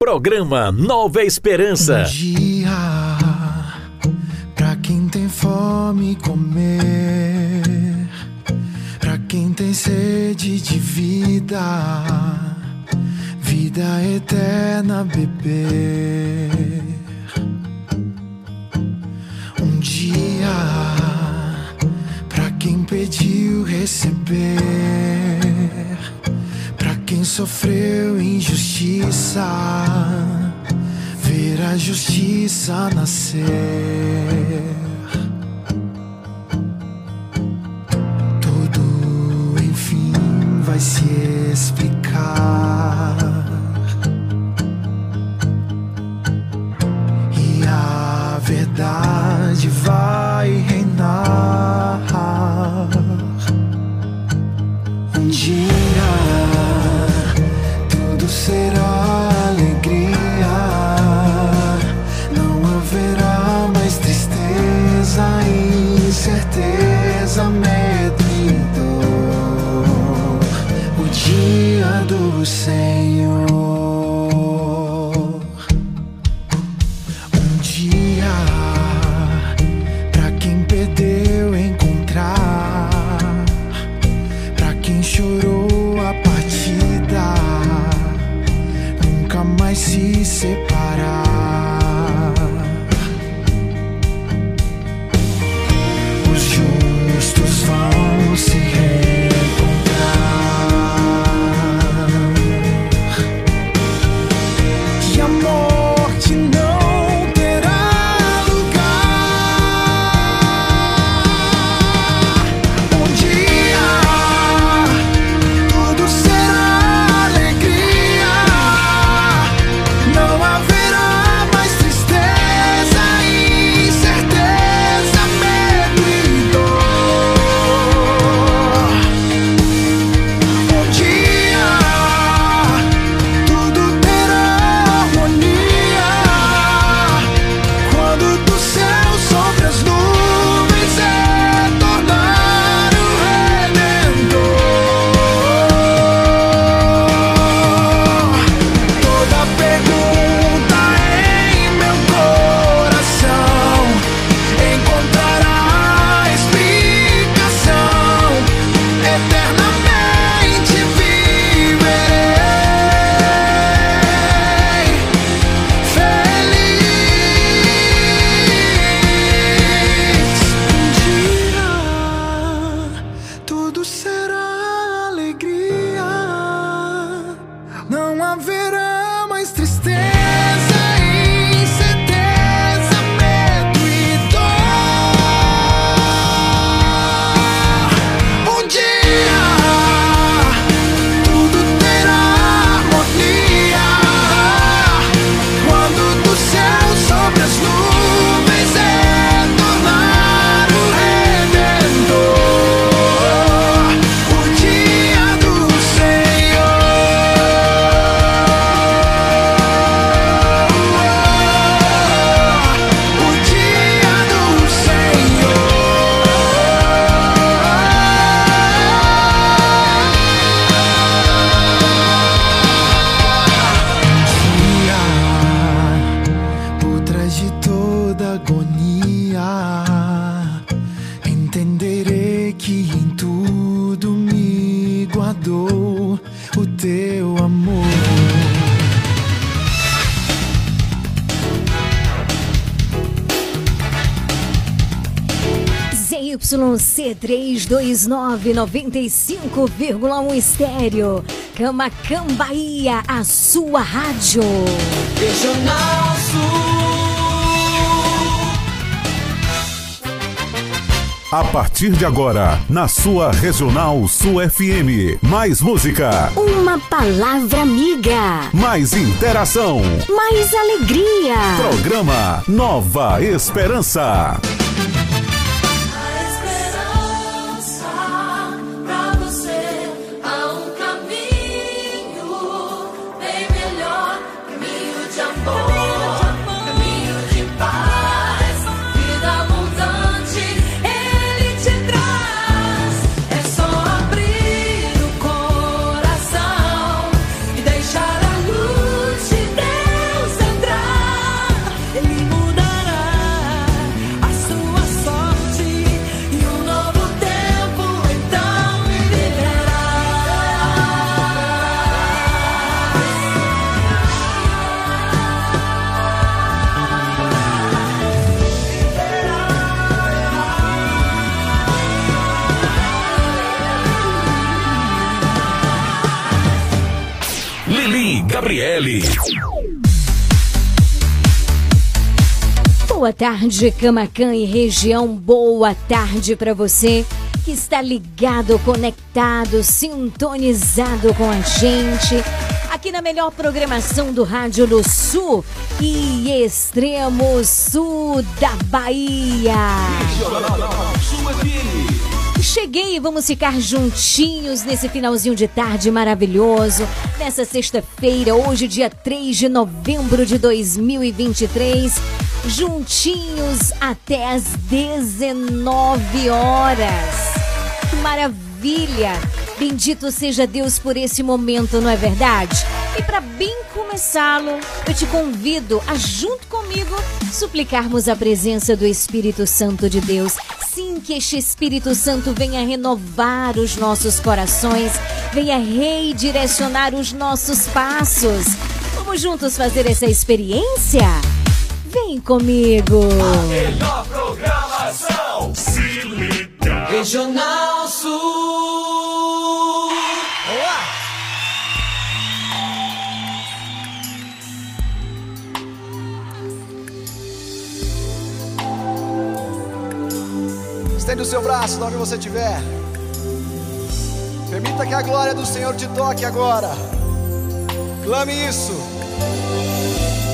Programa Nova Esperança. Um dia pra quem tem fome comer, pra quem tem sede de vida, vida eterna beber. Um dia pra quem pediu receber quem sofreu injustiça verá justiça nascer. Tudo enfim vai se explicar. agonia, entenderei que em tudo me guardou o teu amor. ZYC329 95,1 estéreo. Cama Cambaia, a sua rádio. Regional. A partir de agora, na sua Regional Sul FM. Mais música. Uma palavra amiga. Mais interação. Mais alegria. Programa Nova Esperança. Gabriele. Boa tarde, Camacan e região. Boa tarde para você que está ligado, conectado, sintonizado com a gente. Aqui na melhor programação do Rádio do Sul e extremo sul da Bahia. Cheguei vamos ficar juntinhos nesse finalzinho de tarde maravilhoso. Nessa sexta-feira, hoje, dia 3 de novembro de 2023. Juntinhos até às 19 horas. Que maravilha! Bendito seja Deus por esse momento, não é verdade? E para bem começá-lo, eu te convido a, junto comigo, suplicarmos a presença do Espírito Santo de Deus. Sim, que este Espírito Santo venha renovar os nossos corações, venha redirecionar os nossos passos. Vamos juntos fazer essa experiência? Vem comigo! Melhor programação. Se liga. Regional Sul. Estende o seu braço de onde você estiver. Permita que a glória do Senhor te toque agora. Clame isso.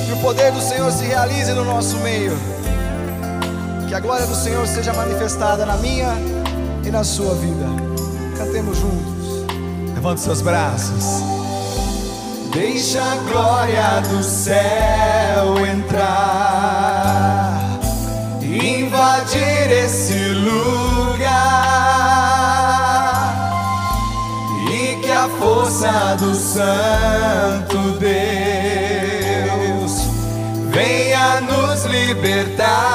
Que o poder do Senhor se realize no nosso meio. Que a glória do Senhor seja manifestada na minha e na sua vida. Cantemos juntos. Levante seus braços. Deixa a glória do céu entrar, invadir esse lugar e que a força do Santo Deus venha nos libertar.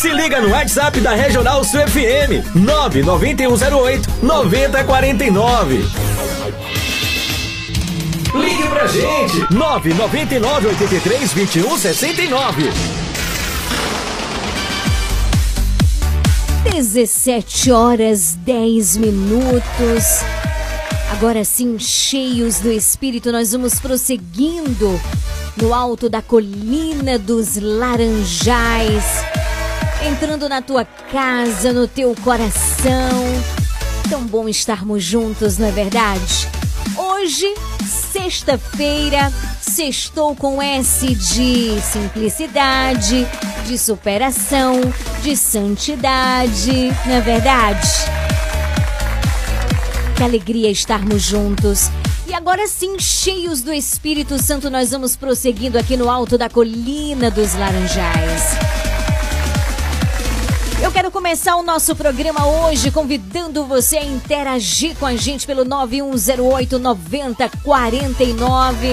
Se liga no WhatsApp da Regional Sul FM 99108 9049. Ligue pra gente 999 83 21 69. 17 horas 10 minutos. Agora sim, cheios do Espírito, nós vamos prosseguindo no alto da colina dos Laranjais, entrando na tua casa, no teu coração. Tão bom estarmos juntos, não é verdade? Hoje, sexta-feira, sextou com S de simplicidade, de superação, de santidade, não é verdade? Que alegria estarmos juntos. E agora sim, cheios do Espírito Santo, nós vamos prosseguindo aqui no alto da colina dos Laranjais. Eu quero começar o nosso programa hoje convidando você a interagir com a gente pelo 9108 9049.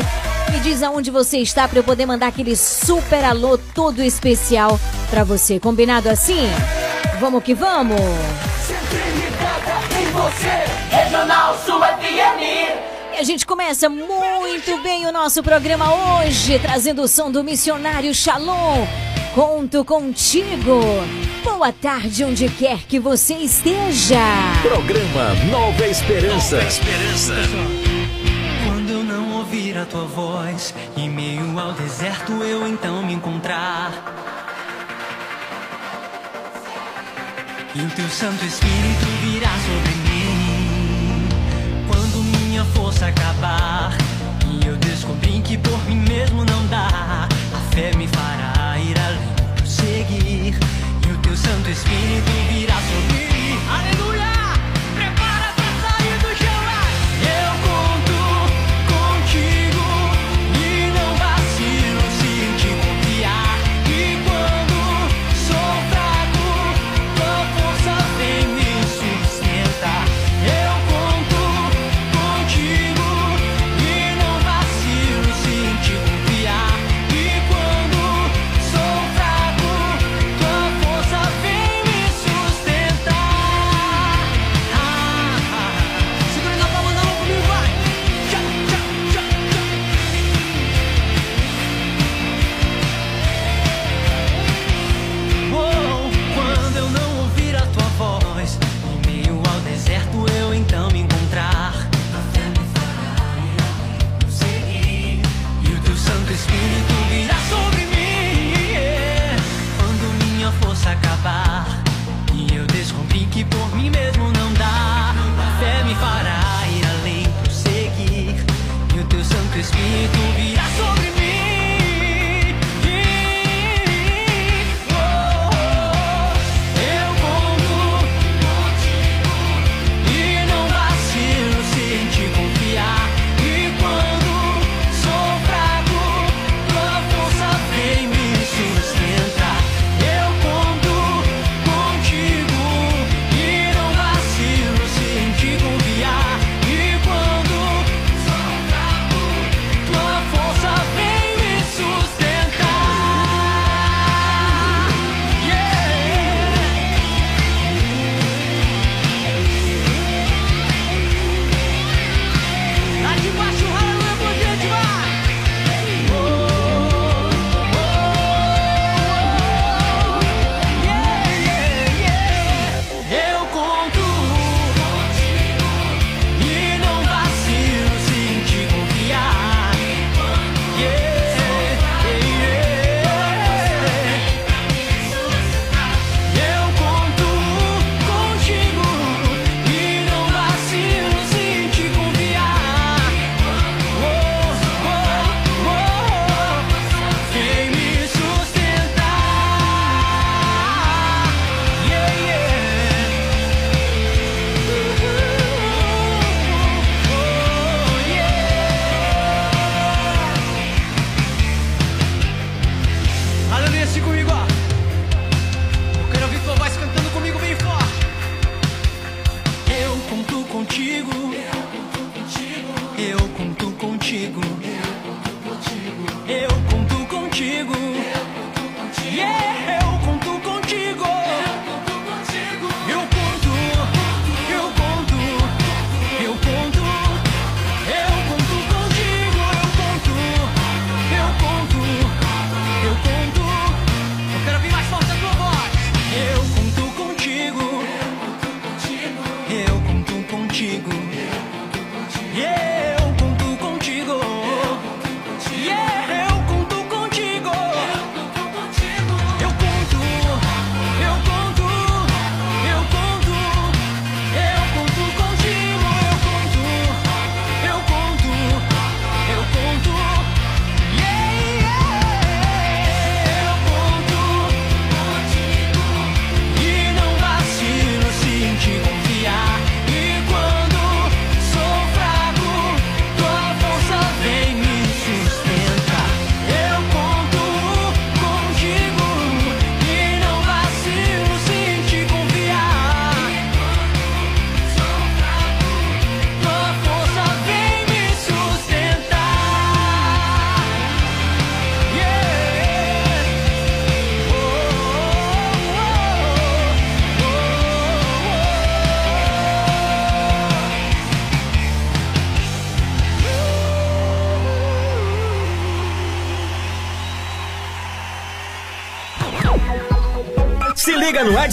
Me diz aonde você está para eu poder mandar aquele super alô todo especial para você. Combinado assim? Vamos que vamos! E a gente começa muito bem o nosso programa hoje, trazendo o som do missionário Shalom. Conto contigo. Boa tarde, onde quer que você esteja. Programa Nova Esperança. Quando eu não ouvir a tua voz, em meio ao deserto eu então me encontrar. E o teu Santo Espírito virá sobre mim. Quando minha força acabar, e eu descobri que por mim mesmo não dá, a fé me fará o teu Santo Espírito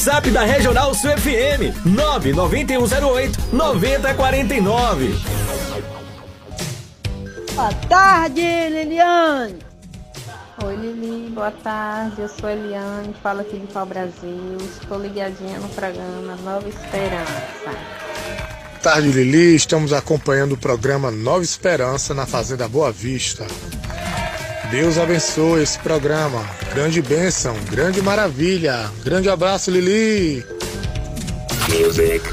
WhatsApp da Regional Sul FM 99108 9049. Boa tarde, Liliane. Oi, Lili, boa tarde. Eu sou Eliane, falo aqui de Pau Brasil. Estou ligadinha no programa Nova Esperança. Boa tarde, Lili. Estamos acompanhando o programa Nova Esperança na Fazenda Boa Vista. Deus abençoe esse programa. Grande bênção, grande maravilha. Grande abraço, Lili. Music.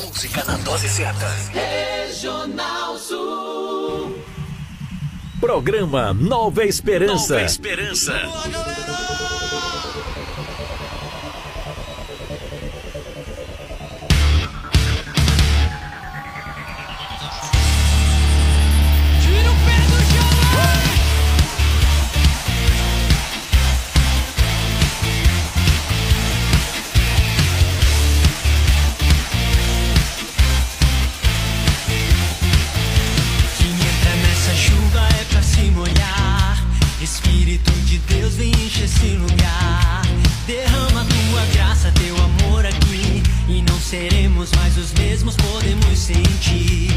Música, na dose certa. Regional Sul. Programa Nova Esperança. Nova Esperança. seremos mais os mesmos, podemos sentir.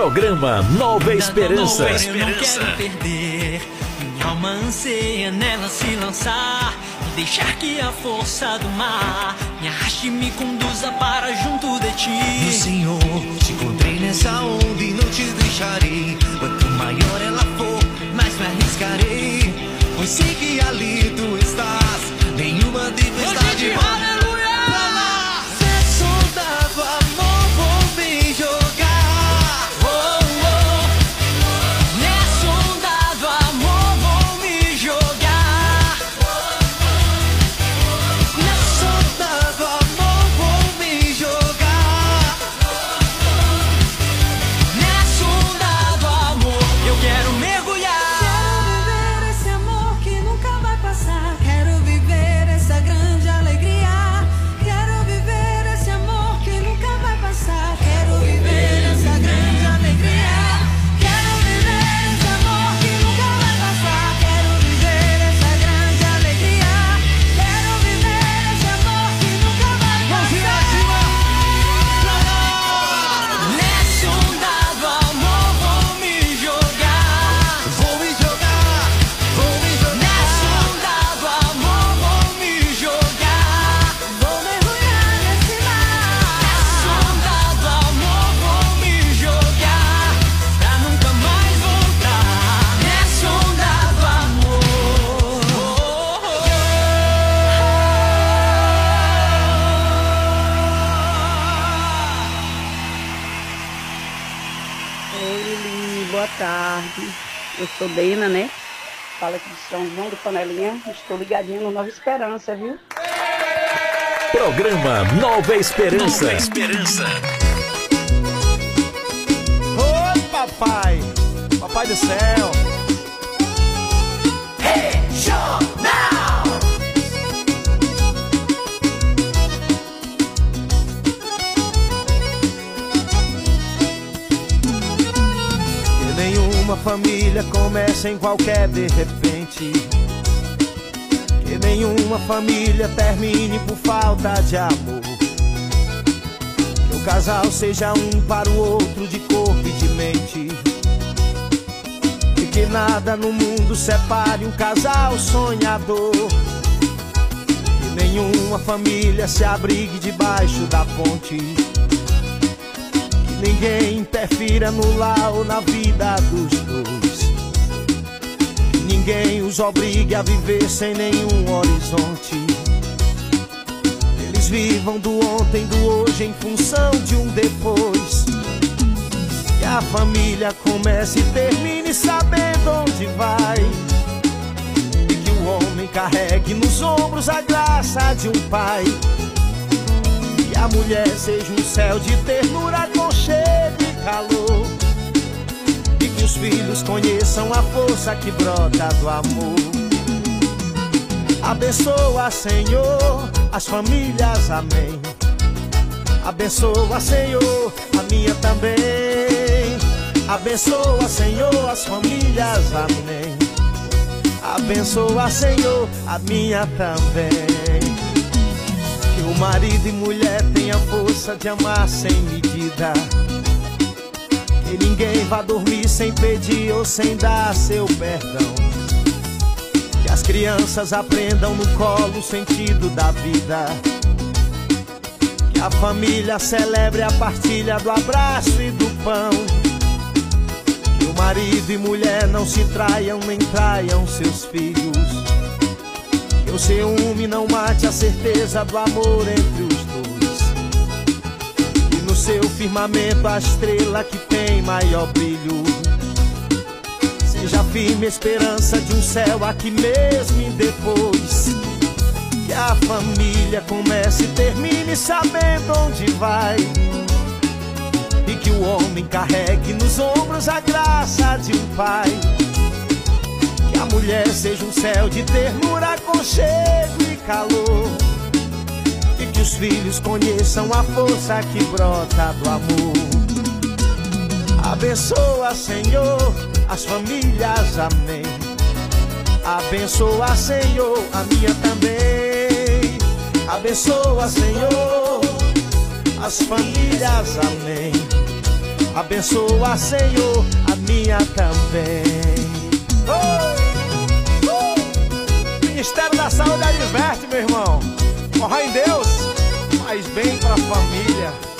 Programa Nova Esperança. Nova Eu não quero perder. Minha alma anseia nela se lançar. E deixar que a força do mar me arraste e me conduza para junto de ti. No Senhor, te encontrei nessa onda e não te deixarei. Quanto maior ela for, mais me arriscarei. Pois sei que ali tu estás. Nenhuma tempestade vai. Eu sou Dena, né? Fala aqui de São João do Panelinha. Estou ligadinha no Nova Esperança, viu? Programa Nova Esperança. Nova Esperança. Ô papai, papai do céu. Nenhuma família começa em qualquer de repente. Que nenhuma família termine por falta de amor. Que o casal seja um para o outro de corpo e de mente. E que nada no mundo separe um casal sonhador. Que nenhuma família se abrigue debaixo da ponte. Ninguém interfira no lar ou na vida dos dois. Ninguém os obrigue a viver sem nenhum horizonte. Eles vivam do ontem, do hoje em função de um depois. Que a família comece e termine sabendo onde vai. E que o homem carregue nos ombros a graça de um pai. Que a mulher seja um céu de ternura, e calor. E que os filhos conheçam a força que brota do amor. Abençoa, Senhor, as famílias, amém. Abençoa, Senhor, a minha também. Abençoa, Senhor, as famílias, amém. Abençoa, Senhor, a minha também. Que o marido e mulher tenham força de amar sem medida. Que ninguém vá dormir sem pedir ou sem dar seu perdão. Que as crianças aprendam no colo o sentido da vida. Que a família celebre a partilha do abraço e do pão. Que o marido e mulher não se traiam nem traiam seus filhos. Que o ciúme não mate a certeza do amor entre os dois. E no seu firmamento a estrela que tem maior brilho. Seja firme esperança de um céu aqui mesmo e depois. Que a família comece e termine sabendo onde vai. E que o homem carregue nos ombros a graça de um pai. Que a mulher seja um céu de ternura, aconchego e calor. E que os filhos conheçam a força que brota do amor. Abençoa, Senhor, as famílias, amém. Abençoa, Senhor, a minha também. Abençoa, Senhor, as famílias, amém. Abençoa, Senhor, a minha também. Oh! Oh! Ministério da Saúde adverte, meu irmão. Corra em Deus, faz bem pra família.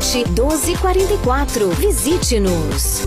1244. Visite-nos.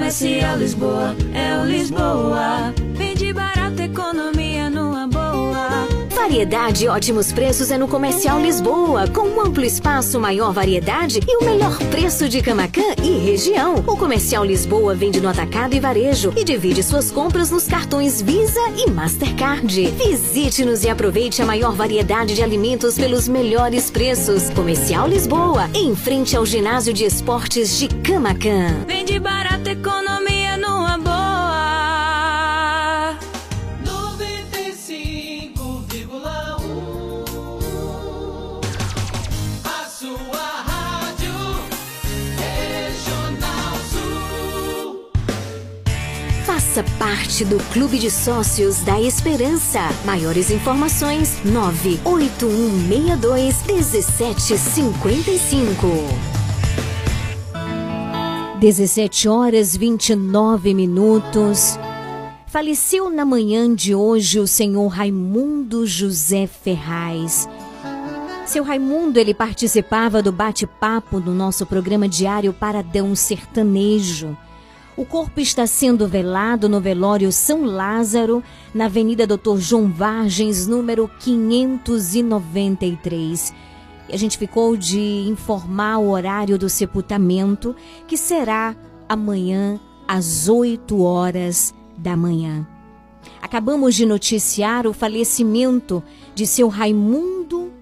Comercial Lisboa, é o Lisboa. Vende barato, economia numa boa. Variedade e ótimos preços é no Comercial Lisboa, com um amplo espaço, maior variedade e o melhor preço de Camacan e região. O Comercial Lisboa vende no atacado e varejo e divide suas compras nos cartões Visa e Mastercard. Visite-nos e aproveite a maior variedade de alimentos pelos melhores preços. Comercial Lisboa, em frente ao ginásio de esportes de Camacan. Vende barato, Faça parte do Clube de Sócios da Esperança. Maiores informações: 98162 1755. 17 horas 29 minutos. Faleceu na manhã de hoje o senhor Raimundo José Ferraz. Seu Raimundo, ele participava do bate-papo do nosso programa diário Paradão Sertanejo. O corpo está sendo velado no velório São Lázaro, na Avenida Doutor João Vargens, número 593. E a gente ficou de informar o horário do sepultamento, que será amanhã às 8 horas da manhã. Acabamos de noticiar o falecimento de seu Raimundo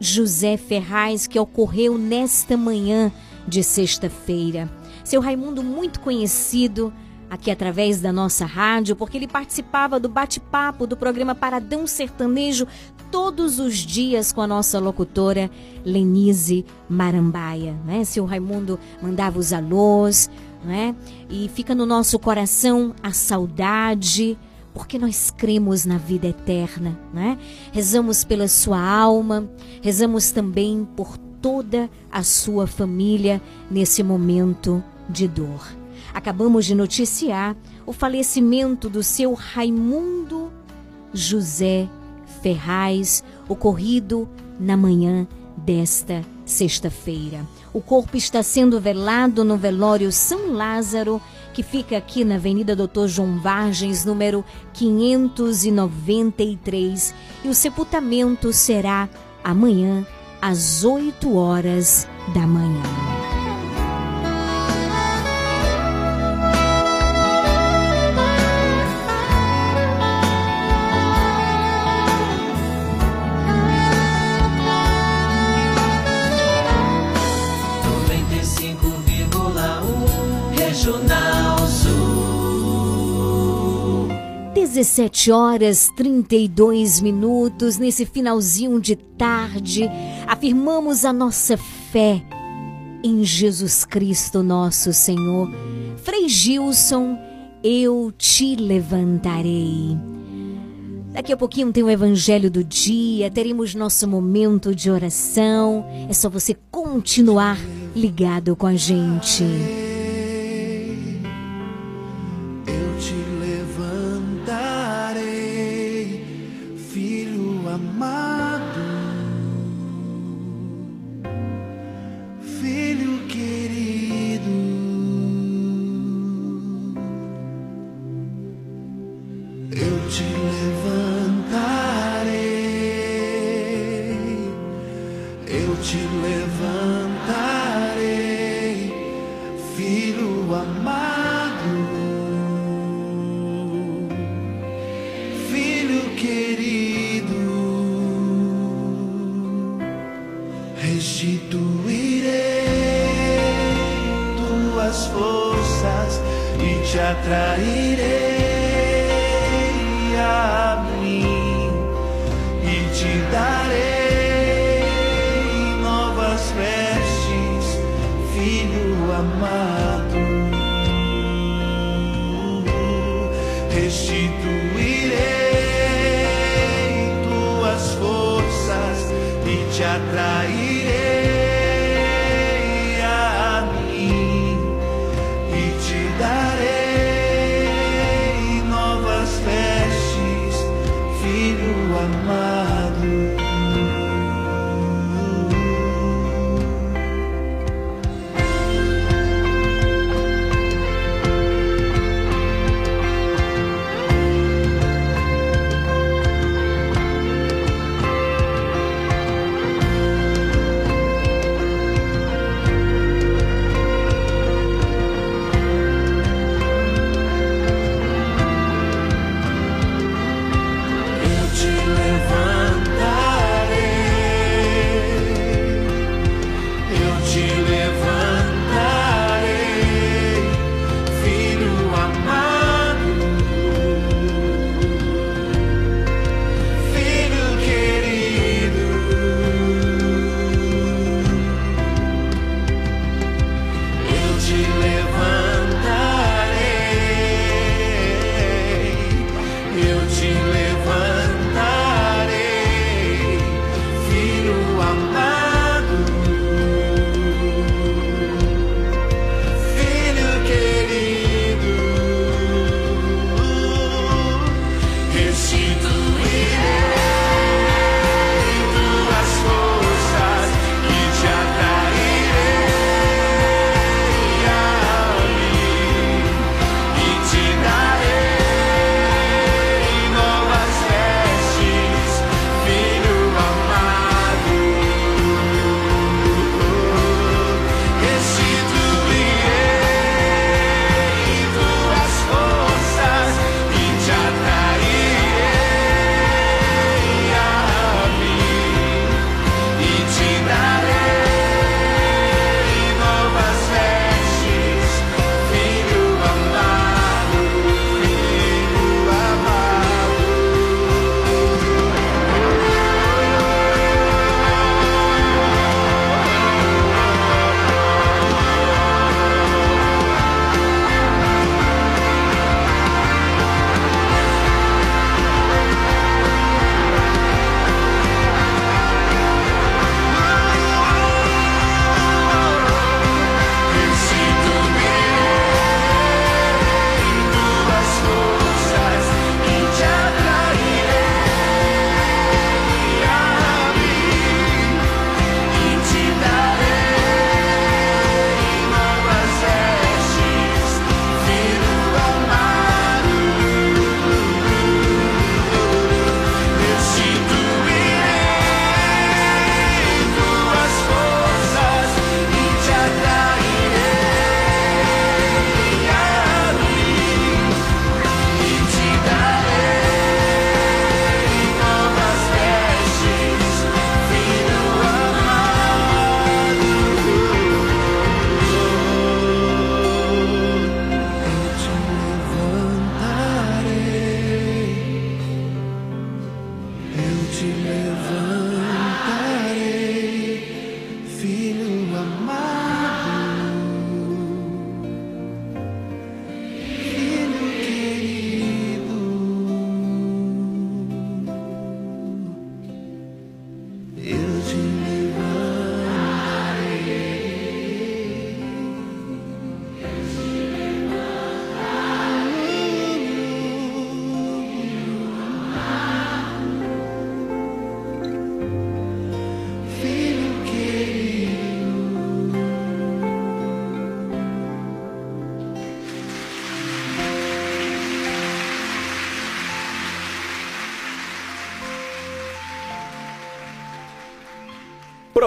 José Ferraz, que ocorreu nesta manhã de sexta-feira. Seu Raimundo, muito conhecido aqui através da nossa rádio, porque ele participava do bate-papo do programa Paradão Sertanejo todos os dias com a nossa locutora Lenise Marambaia. Né? Seu Raimundo mandava os alôs, né? e fica no nosso coração a saudade porque nós cremos na vida eterna, né? Rezamos pela sua alma, rezamos também por toda a sua família nesse momento de dor. Acabamos de noticiar o falecimento do seu Raimundo José Ferraz, ocorrido na manhã desta sexta-feira. O corpo está sendo velado no velório São Lázaro, que fica aqui na Avenida Doutor João Vargens, número 593, e o sepultamento será amanhã às 8 horas da manhã. 17 horas 32 minutos, nesse finalzinho de tarde, afirmamos a nossa fé em Jesus Cristo, nosso Senhor. Frei Gilson, eu te levantarei. Daqui a pouquinho tem o Evangelho do Dia, teremos nosso momento de oração. É só você continuar ligado com a gente. Tuas forças e te atrairei a mim e te darei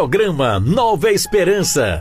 Programa Nova Esperança.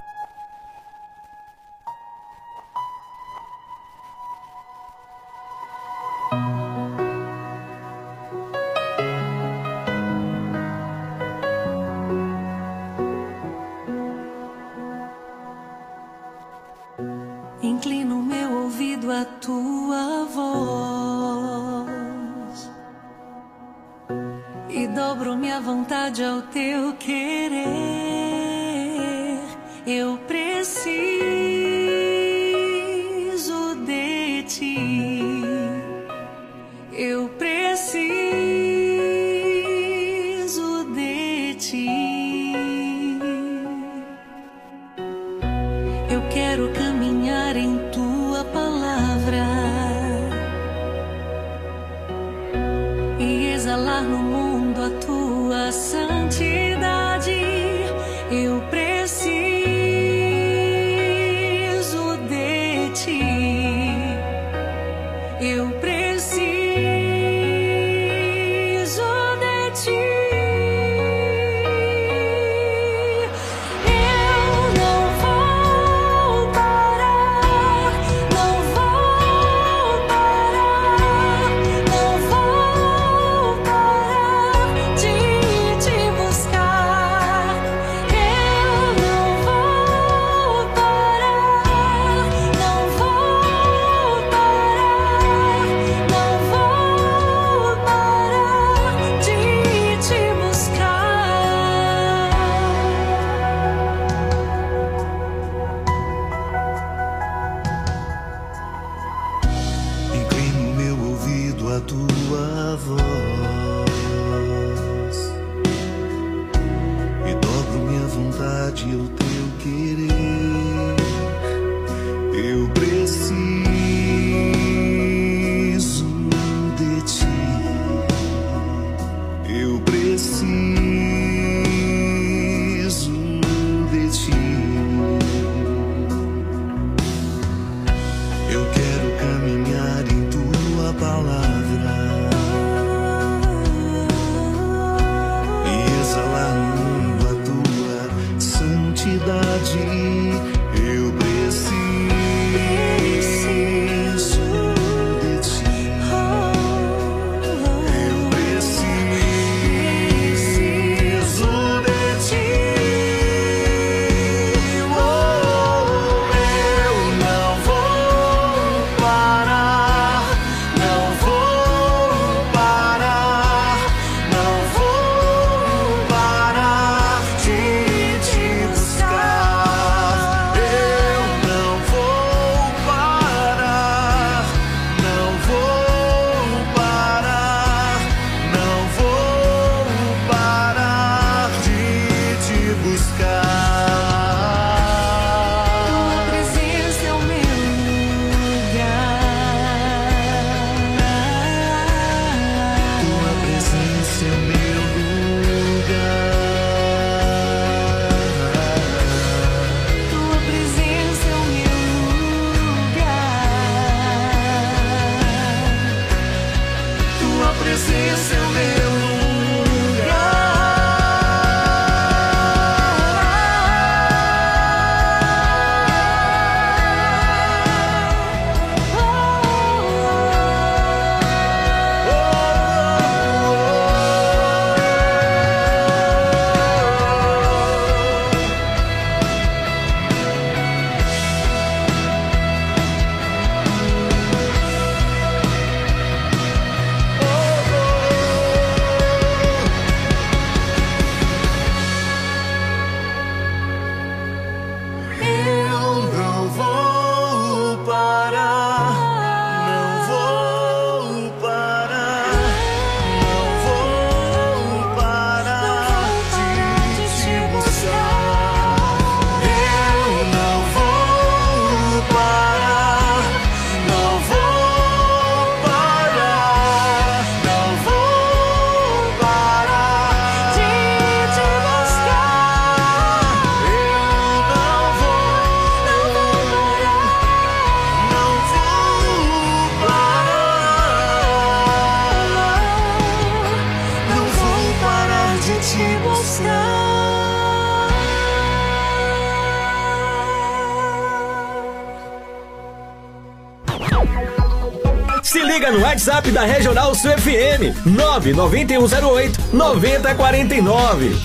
WhatsApp da Regional Sul FM 99108 9049.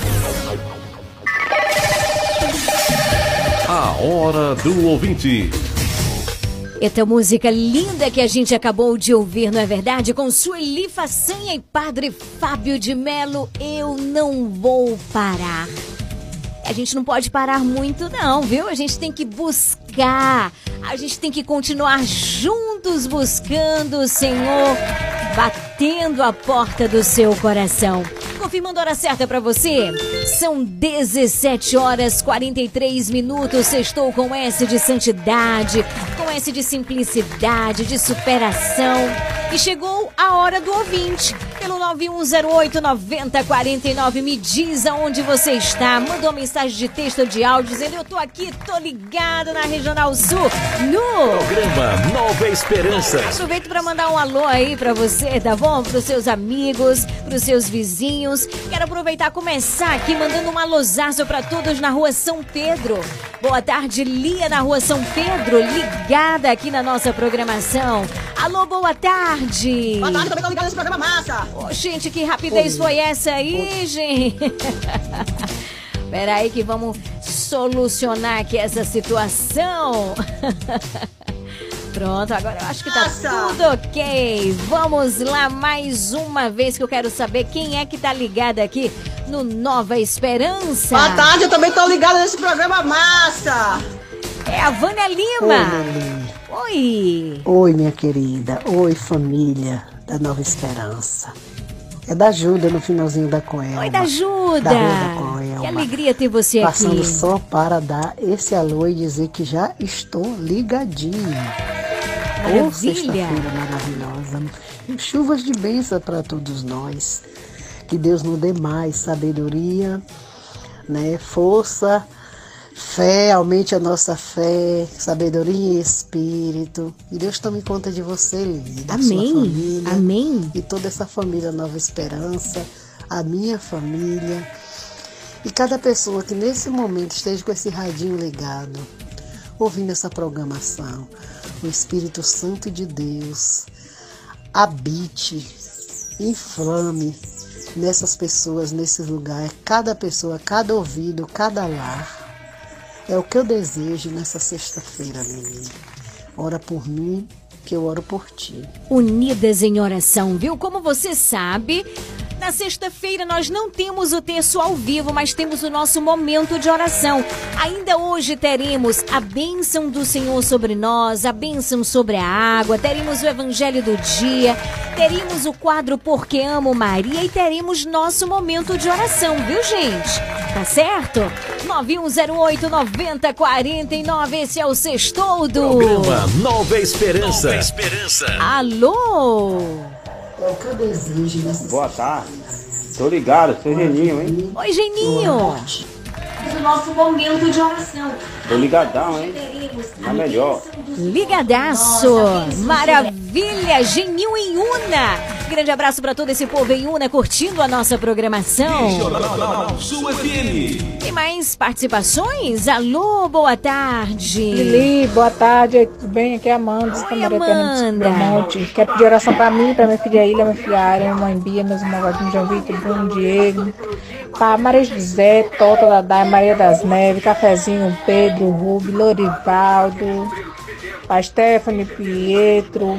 A hora do ouvinte. Eita música linda que a gente acabou de ouvir, não é verdade? Com Sueli Façanha e Padre Fábio de Melo, Eu Não Vou Parar. A gente não pode parar muito não, viu? A gente tem que buscar, a gente tem que continuar juntos buscando o Senhor, batendo a porta do seu coração. Confirmando a hora certa pra você, são 17 horas 43 minutos. Estou com S de santidade, com S de simplicidade, de superação. E chegou a hora do ouvinte. Pelo 9108 9049, me diz aonde você está. Manda uma mensagem de texto ou de áudio dizendo: Eu tô aqui, tô ligado na Regional Sul, no Programa Nova Esperança. Aproveito para mandar um alô aí para você, tá bom? Para os seus amigos, para os seus vizinhos. Quero aproveitar e começar aqui mandando um alôzaço para todos na rua São Pedro. Boa tarde, Lia, na rua São Pedro, ligada aqui na nossa programação. Alô, boa tarde. Boa tarde, também tô ligado nesse programa massa. Ô, gente, que rapidez foi essa aí, gente? Peraí que vamos solucionar aqui essa situação. Pronto, agora eu acho que tá tudo ok. Vamos lá mais uma vez que eu quero saber quem é que tá ligado aqui no Nova Esperança. Boa tarde, eu também tô ligado nesse programa massa. É a Vânia Lima. Oi. Oi, minha querida. Oi, família da Nova Esperança. É da Ajuda no finalzinho da Coelma. Oi, da Ajuda. Da Rua da Coelma. Que alegria ter você Passando aqui. só para dar esse alô e dizer que já estou ligadinho. Maravilha. sexta-feira maravilhosa. Chuvas de bênção para todos nós. Que Deus nos dê mais sabedoria, né? força, fé, aumente a nossa fé, sabedoria e espírito. E Deus tome conta de você, Lili, da sua Amém. família. Amém. E toda essa família Nova Esperança, a minha família. E cada pessoa que nesse momento esteja com esse radinho ligado, ouvindo essa programação, o Espírito Santo de Deus habite, inflame nessas pessoas, nesse lugar, cada pessoa, cada ouvido, cada lar. É o que eu desejo nessa sexta-feira, Lili. Ora por mim, que eu oro por ti. unidas em oração, viu? Como você sabe, na sexta-feira nós não temos o texto ao vivo, mas temos o nosso momento de oração. Ainda hoje teremos a bênção do Senhor sobre nós, a bênção sobre a água, teremos o evangelho do dia, teremos o quadro Porque Amo Maria e teremos nosso momento de oração, viu, gente? Tá certo? 9108 9049, esse é o Sextoldo. Programa Nova Esperança. Nova Esperança. Alô? É o que eu desejo nessa Boa tarde. Tô ligado, sou Geninho, hein? Oi, Geninho. O nosso momento de oração. Tô ligadão, hein? Tá melhor. Ligadaço. Maravilha. Geninho em Una. Grande abraço pra todo esse povo em Una curtindo a nossa programação. Tem mais participações? Alô, boa tarde. Lili, boa tarde, tudo bem? Aqui é a Amanda, Oi, Amanda. Monte. Quer pedir oração pra mim, pra minha filha Ilha, minha filha Área, minha mãe Bia, meus irmãos Vadinho, João Vitor, Bruno, Diego, pra Maria José, Tota Dadai, Maria das Neves, Cafezinho, Pedro, Rubi, Lorivaldo, pra Stephanie, Pietro,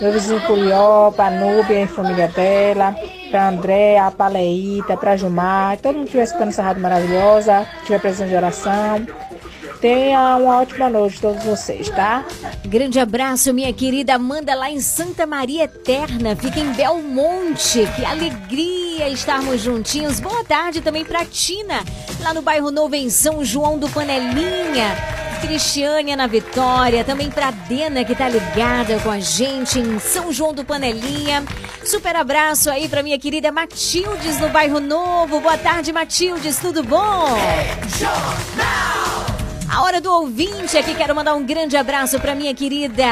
meu vizinho Curió, pra Núbia e família dela, pra André, a Paleíta, pra Gilmar, todo mundo que estiver escutando essa rádio maravilhosa, tiver precisando de oração. Tenha uma ótima noite todos vocês, tá? Grande abraço, minha querida Amanda, lá em Santa Maria Eterna, fica em Belmonte. Que alegria estarmos juntinhos. Boa tarde também pra Tina, lá no bairro Novo, em São João do Panelinha. Cristiane na Vitória, também pra Dena que tá ligada com a gente em São João do Panelinha. Super abraço aí pra minha querida Matildes no bairro Novo. Boa tarde, Matildes, tudo bom? A hora do ouvinte aqui, quero mandar um grande abraço pra minha querida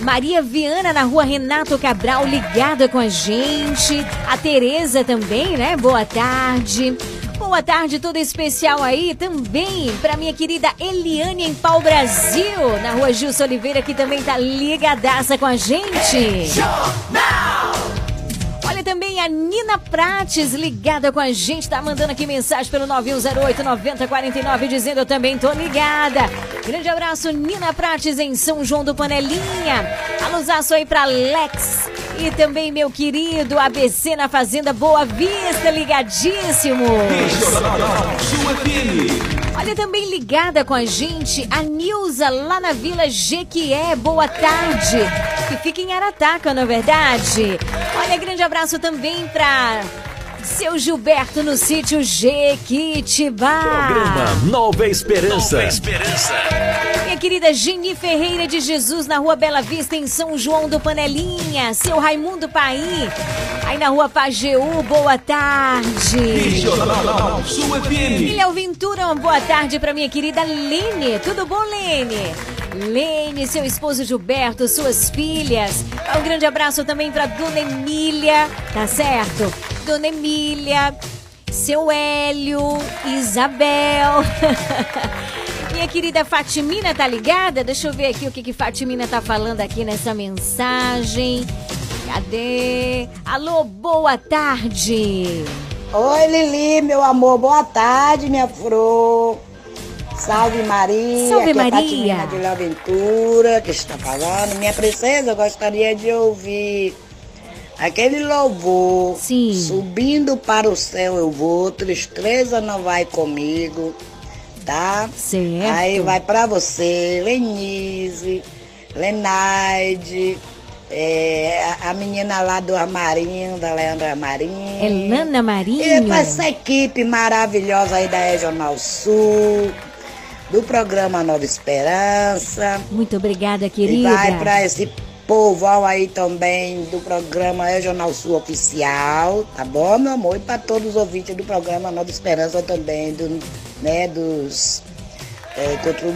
Maria Viana na rua Renato Cabral, ligada com a gente. A Tereza também, né? Boa tarde. Boa tarde, tudo especial aí também pra minha querida Eliane em Pau Brasil, na rua Gilson Oliveira, que também tá ligadaça com a gente. Olha também a Nina Prates ligada com a gente, tá mandando aqui mensagem pelo 9108-9049 dizendo eu também tô ligada. Grande abraço, Nina Prates em São João do Panelinha. Alusaço aí pra Lex e também meu querido ABC na Fazenda Boa Vista, ligadíssimo. FM. Olha também ligada com a gente a Nilza lá na Vila Jequié. Boa tarde. Que fica em Arataca, não é verdade? Olha, grande abraço também pra seu Gilberto no sítio Jequitibá. Programa Nova Esperança. Nova Esperança. Querida Geni Ferreira de Jesus, na rua Bela Vista, em São João do Panelinha. Seu Raimundo Paim, aí na rua Pajeú, boa tarde. Regional Ventura, uma boa tarde para minha querida Lene. Tudo bom, Lene? Lene, seu esposo Gilberto, suas filhas. Um grande abraço também para Dona Emília, tá certo? Dona Emília, seu Hélio, Isabel. Minha querida Fatimina tá ligada? Deixa eu ver aqui o que, que Fatimina tá falando aqui nessa mensagem. Cadê? Alô, boa tarde. Oi, Lili, meu amor, boa tarde, minha flor. Salve Maria. Salve, é Maria. Fatimina de La Ventura, que está falando. Minha princesa, eu gostaria de ouvir aquele louvor. Sim. Subindo para o céu eu vou, tristeza não vai comigo, tá? Certo. Aí vai pra você, Lenise, Lenaide, é, a- a menina lá do Armarinho, da Leandra Marinho. Elana Marinho. E pra essa equipe maravilhosa aí da Regional Sul, do programa Nova Esperança. Muito obrigada, E querida. vai pra esse povão aí também do programa Regional Sul Oficial, tá bom, meu amor? E pra todos os ouvintes do programa Nova Esperança também, do, né, dos. É, contra,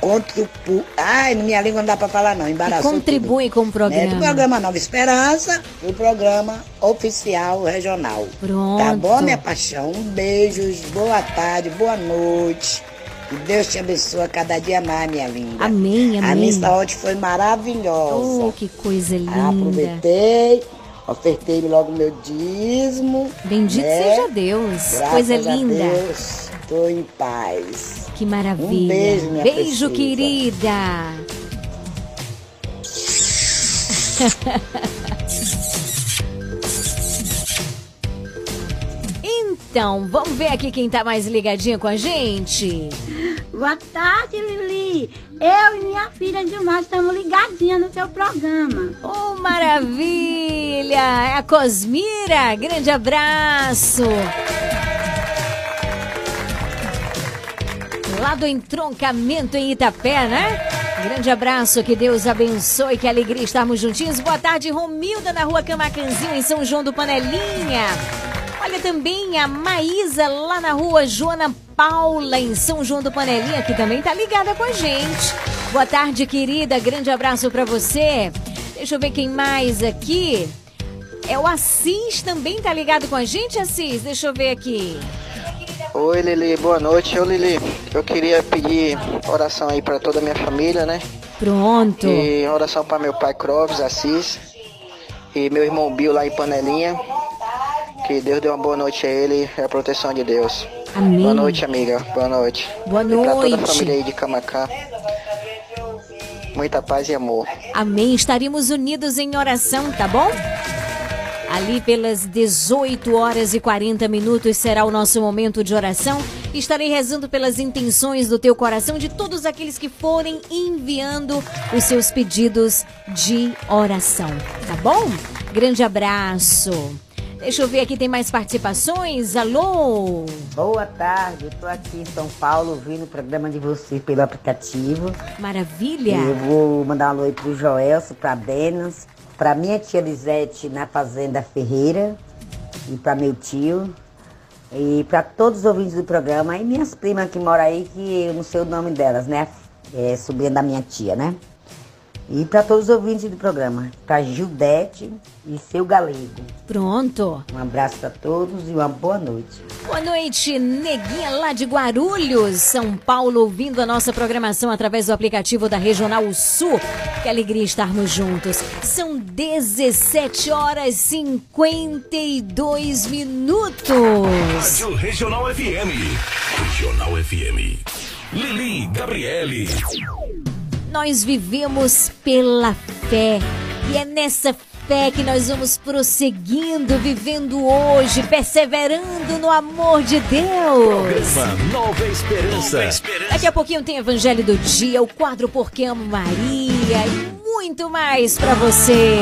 contra, ai, na minha língua não dá pra falar não, embaraçou contribui com o tudo. Né, do programa. programa Nova Esperança, do programa Oficial Regional. Pronto. Tá bom, minha paixão? Um beijo, boa tarde, boa noite. Que Deus te abençoe cada dia mais, minha linda. Amém, A amém. missa ontem foi maravilhosa. Oh, que coisa linda. Aproveitei, ofertei logo meu dízimo. Bendito né? seja Deus. Graças coisa a linda. Deus, tô em paz. Que maravilha. Um beijo, minha Beijo, preciosa. querida. Então, vamos ver aqui quem tá mais ligadinho com a gente. Boa tarde, Lili. Eu e minha filha Dilmar estamos ligadinhas no seu programa. Oh, maravilha! É a Cosmira, grande abraço! Lá do entroncamento em Itapé, né? Grande abraço, que Deus abençoe, que alegria estarmos juntinhos. Boa tarde, Romilda, na rua Camacanzinho, em São João do Panelinha. Olha também a Maísa, lá na rua Joana Paula, em São João do Panelinha, que também tá ligada com a gente. Boa tarde, querida, grande abraço pra você. Deixa eu ver quem mais aqui. É o Assis também tá ligado com a gente, Assis? Deixa eu ver aqui. Oi Lili, boa noite. Ô Lili, eu queria pedir oração aí pra toda a minha família, né? Pronto. E oração pra meu pai Clóvis Assis e meu irmão Bill lá em Panelinha. Que Deus dê uma boa noite a ele e a proteção de Deus. Amém. Boa noite, amiga. Boa noite. Boa E pra toda a noite. família aí de Camacá. Muita paz e amor. Amém. Estaremos unidos em oração, tá bom? Ali pelas 18 horas e 40 minutos será o nosso momento de oração. Estarei rezando pelas intenções do teu coração de todos aqueles que forem enviando os seus pedidos de oração, tá bom? Grande abraço. Deixa eu ver aqui, tem mais participações? Alô? Boa tarde, eu tô aqui em São Paulo ouvindo o programa de vocês pelo aplicativo. Maravilha. Eu vou mandar um alô aí pro Joelso, pra Benas, pra minha tia Lisete na Fazenda Ferreira e pra meu tio. E pra todos os ouvintes do programa e minhas primas que moram aí, que eu não sei o nome delas, né? É sobrinha da minha tia, né? E para todos os ouvintes do programa, para Gildete e seu galego. Pronto. Um abraço para todos e uma boa noite. Boa noite, neguinha lá de Guarulhos, São Paulo, ouvindo a nossa programação através do aplicativo da Regional Sul. Que alegria estarmos juntos. São 17 horas e 52 minutos. Rádio Regional FM. Regional FM. Lili Gabriele. Nós vivemos pela fé e é nessa fé que nós vamos prosseguindo, vivendo hoje, perseverando no amor de Deus. Programa Nova Esperança. Daqui a pouquinho tem Evangelho do Dia, o quadro Porque Amo Maria e muito mais pra você.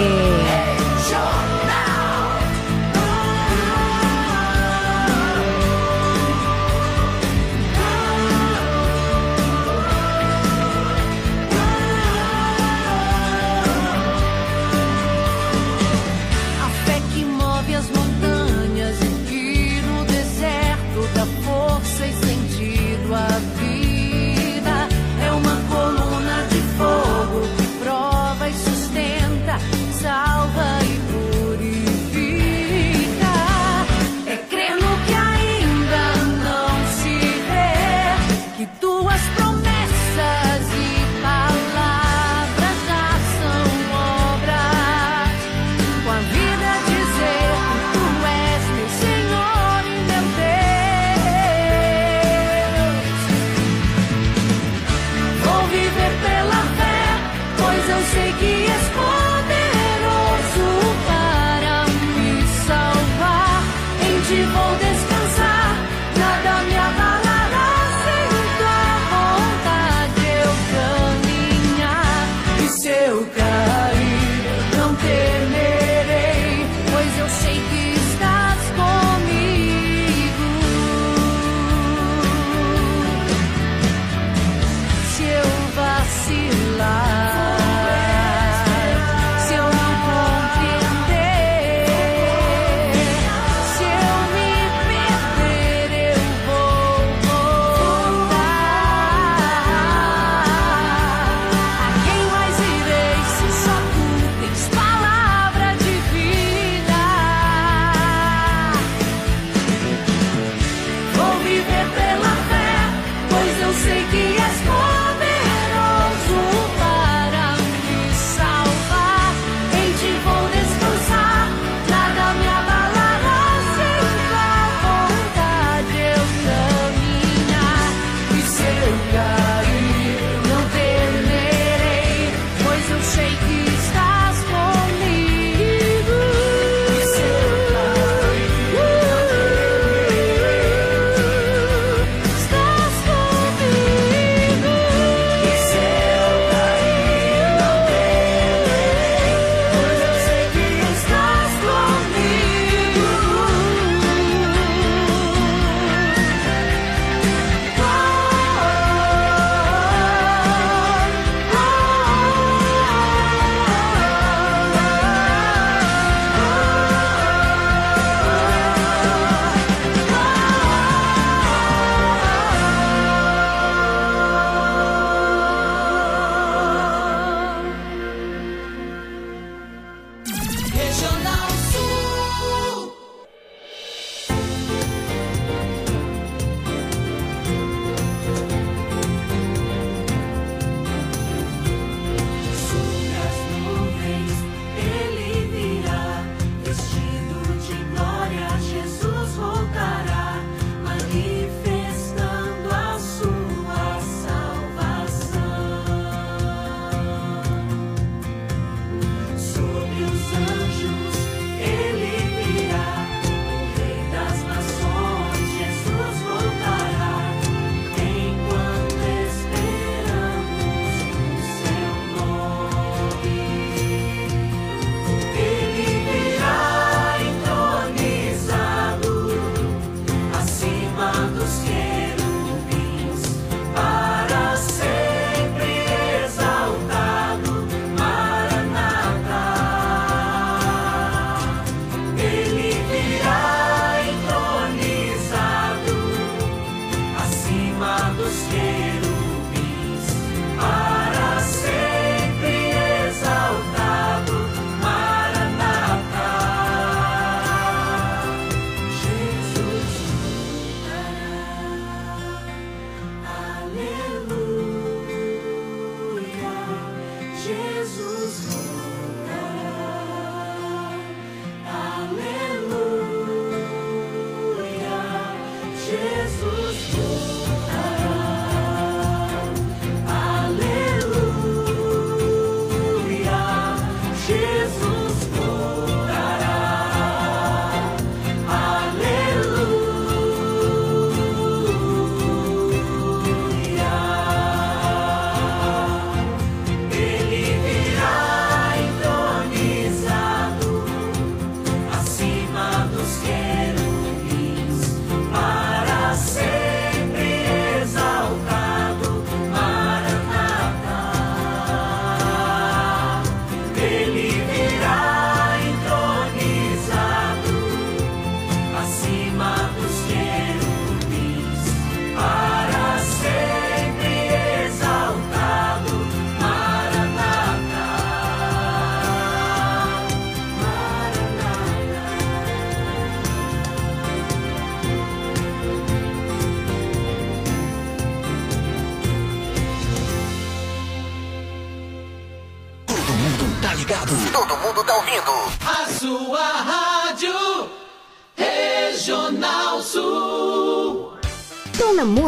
A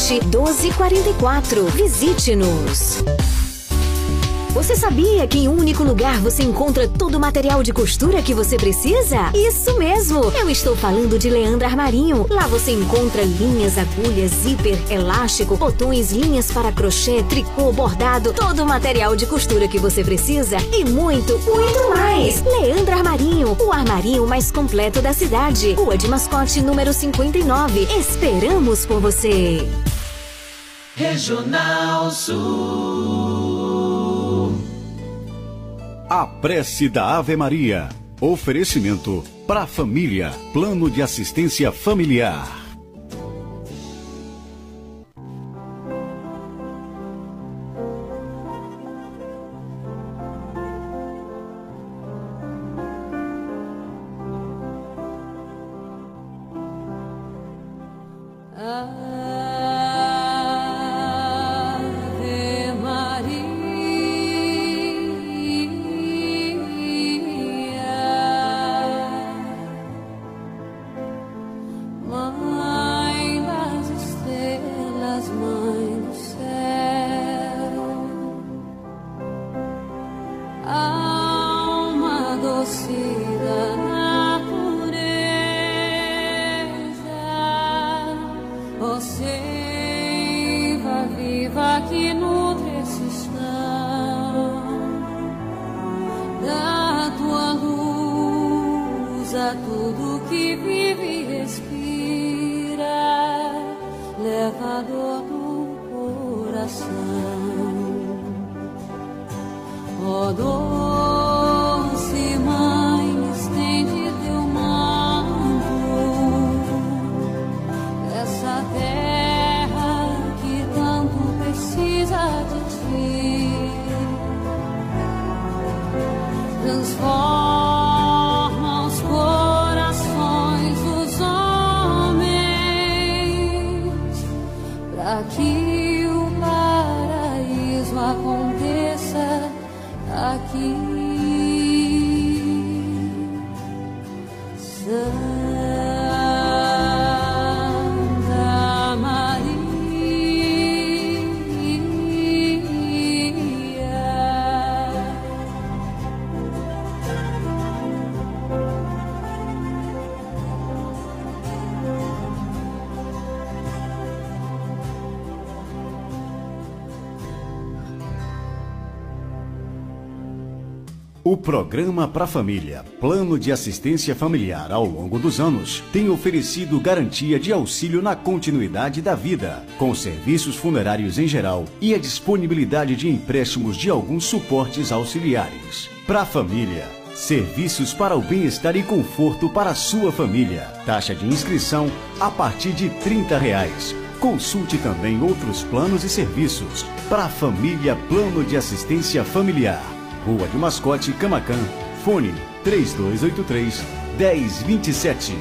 1244. Visite-nos. Você sabia que em um único lugar você encontra todo o material de costura que você precisa? Isso mesmo! Eu estou falando de Leandro Armarinho. Lá você encontra linhas, agulhas, zíper, elástico, botões, linhas para crochê, tricô, bordado, todo o material de costura que você precisa e muito, muito mais! Leandro Armarinho, o armarinho mais completo da cidade. Rua de Mascote, número 59. Esperamos por você! Regional Sul. A prece da Ave Maria. Oferecimento para a família. Plano de assistência familiar. Programa Pra Família, Plano de Assistência Familiar ao longo dos anos, tem oferecido garantia de auxílio na continuidade da vida, com serviços funerários em geral e a disponibilidade de empréstimos de alguns suportes auxiliares. Pra Família, serviços para o bem-estar e conforto para a sua família. Taxa de inscrição a partir de 30 reais. Consulte também outros planos e serviços. Pra Família Plano de Assistência Familiar. Rua de Mascote, Camacan. Fone 3283 1027.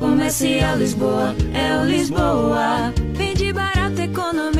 Comercial Lisboa, é o Lisboa. Vende barato, economia.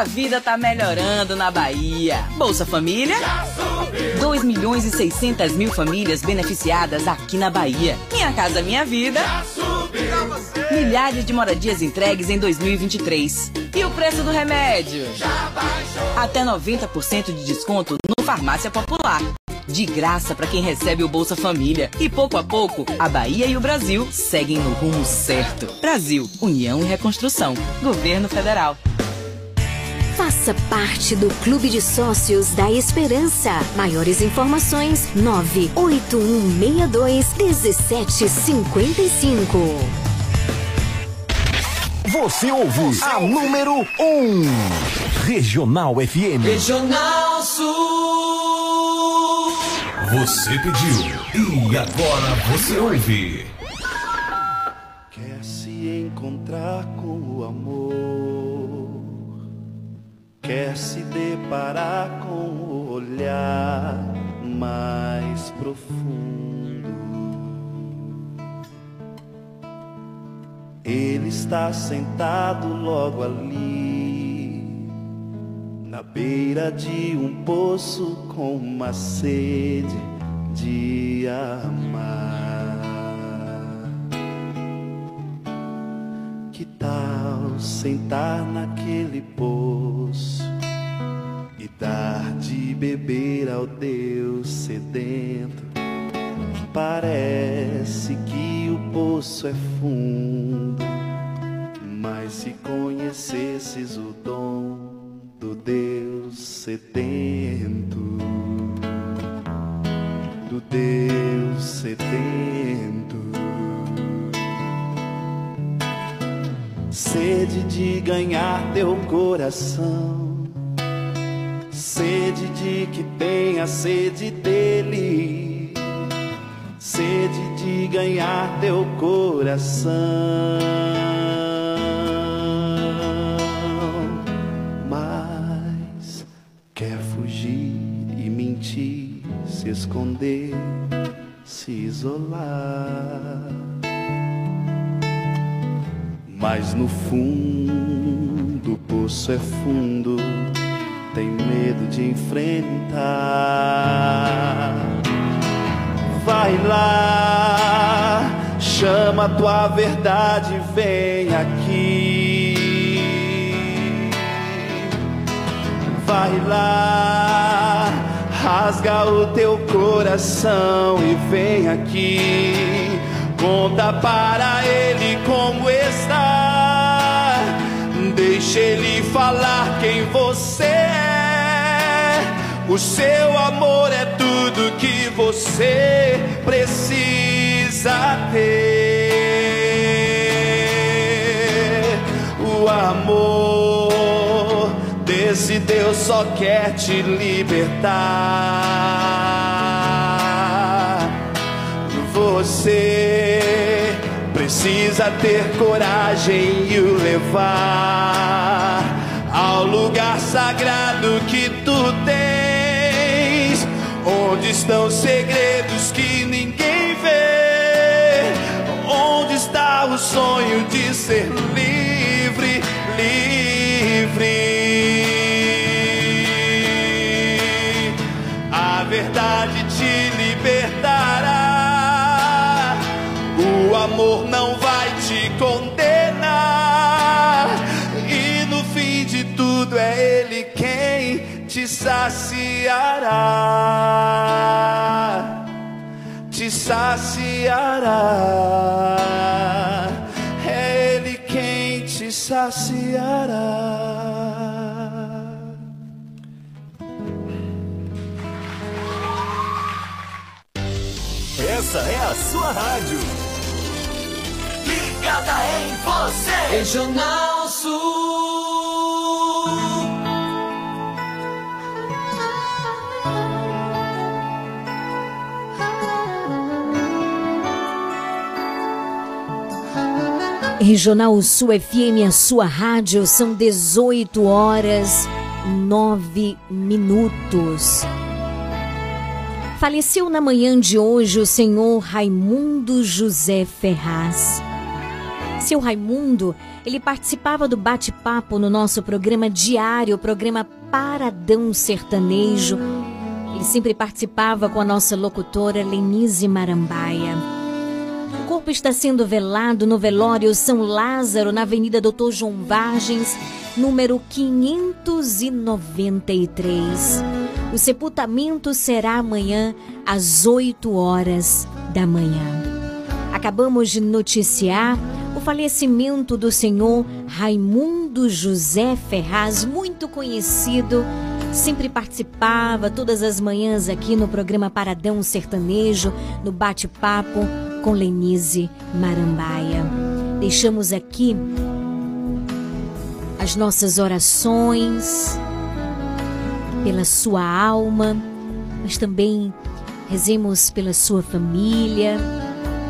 A vida tá melhorando na Bahia. Bolsa Família? 2 milhões e 600 mil famílias beneficiadas aqui na Bahia. Minha Casa Minha Vida? Milhares de moradias entregues em 2023. E o preço do remédio? Até 90% de desconto no Farmácia Popular. De graça para quem recebe o Bolsa Família. E pouco a pouco, a Bahia e o Brasil seguem no rumo certo. Brasil, União e Reconstrução. Governo Federal. Faça parte do Clube de Sócios da Esperança. Maiores informações: 98162 1755. Você ouve a número 1. Um. Regional FM. Regional Sul. Você pediu e agora você ouve. Quer se encontrar com o amor, quer se deparar com o olhar mais profundo. Ele está sentado logo ali, na beira de um poço com uma sede de amar. Que tal sentar naquele poço e dar de beber ao Deus sedento? Parece que o poço é fundo, mas se conhecesses o dom do Deus sedento, do Deus sedento. Sede de ganhar teu coração, sede de que tenha sede dele, sede de ganhar teu coração. Mas quer fugir e mentir, se esconder, se isolar. Mas no fundo o poço é fundo, tem medo de enfrentar. Vai lá, chama a tua verdade, vem aqui. Vai lá, rasga o teu coração e vem aqui. Conta para ele como está. Deixa ele falar quem você é. O seu amor é tudo que você precisa ter. O amor desse Deus só quer te libertar. Você precisa ter coragem e o levar ao lugar sagrado que tu tens, onde estão segredos que ninguém vê, onde está o sonho de ser livre, livre. Saciará. Te saciará. É Ele quem te saciará. Essa é a sua rádio. Ligada em você. Regional Sul. Regional Sul FM, a sua rádio, são 18 horas 9 minutos. Faleceu na manhã de hoje o senhor Raimundo José Ferraz. Seu Raimundo, ele participava do bate-papo no nosso programa diário, o programa Paradão Sertanejo. Ele sempre participava com a nossa locutora Lenise Marambaia. Corpo está sendo velado no velório São Lázaro, na Avenida Doutor João Vargens, número 593. O sepultamento será amanhã às 8 horas da manhã. Acabamos de noticiar o falecimento do senhor Raimundo José Ferraz, muito conhecido, sempre participava todas as manhãs aqui no programa Paradão Sertanejo, no bate-papo com Lenise Marambaia. Deixamos aqui as nossas orações pela sua alma, mas também rezemos pela sua família,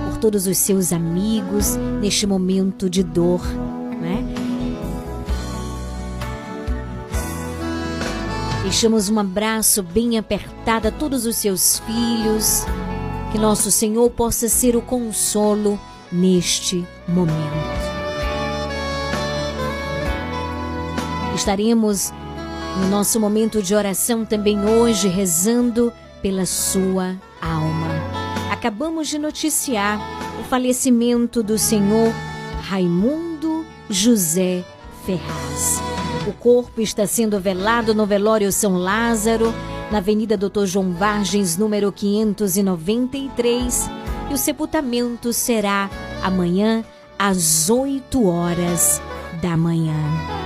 por todos os seus amigos neste momento de dor, né? Deixamos um abraço bem apertado a todos os seus filhos, que nosso Senhor possa ser o consolo neste momento. Estaremos no nosso momento de oração também hoje rezando pela sua alma. Acabamos de noticiar o falecimento do senhor Raimundo José Ferraz. O corpo está sendo velado no velório São Lázaro, na Avenida Doutor João Vargens, número 593, e o sepultamento será amanhã às 8 horas da manhã.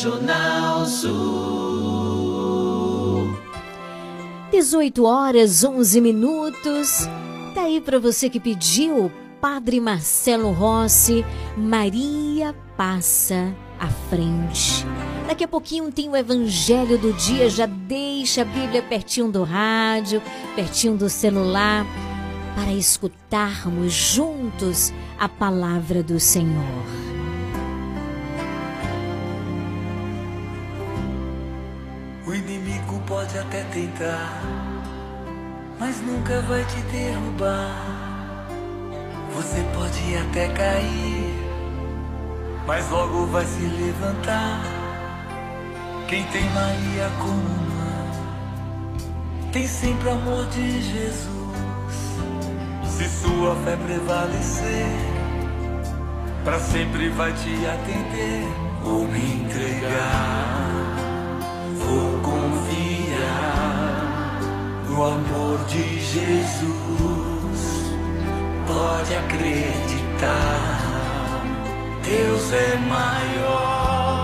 Regional Sul. 18 horas 11 minutos. Tá aí para você que pediu, Padre Marcelo Rossi, Maria passa à frente. Daqui a pouquinho tem o Evangelho do Dia, já deixa a Bíblia pertinho do rádio, pertinho do celular, para escutarmos juntos a palavra do Senhor. Tentar, mas nunca vai te derrubar. Você pode até cair, mas logo vai se levantar. Quem tem Maria como mãe, tem sempre amor de Jesus. Se sua fé prevalecer, para sempre vai te atender. Vou me entregar. Vou no amor de Jesus. Pode acreditar, Deus é maior.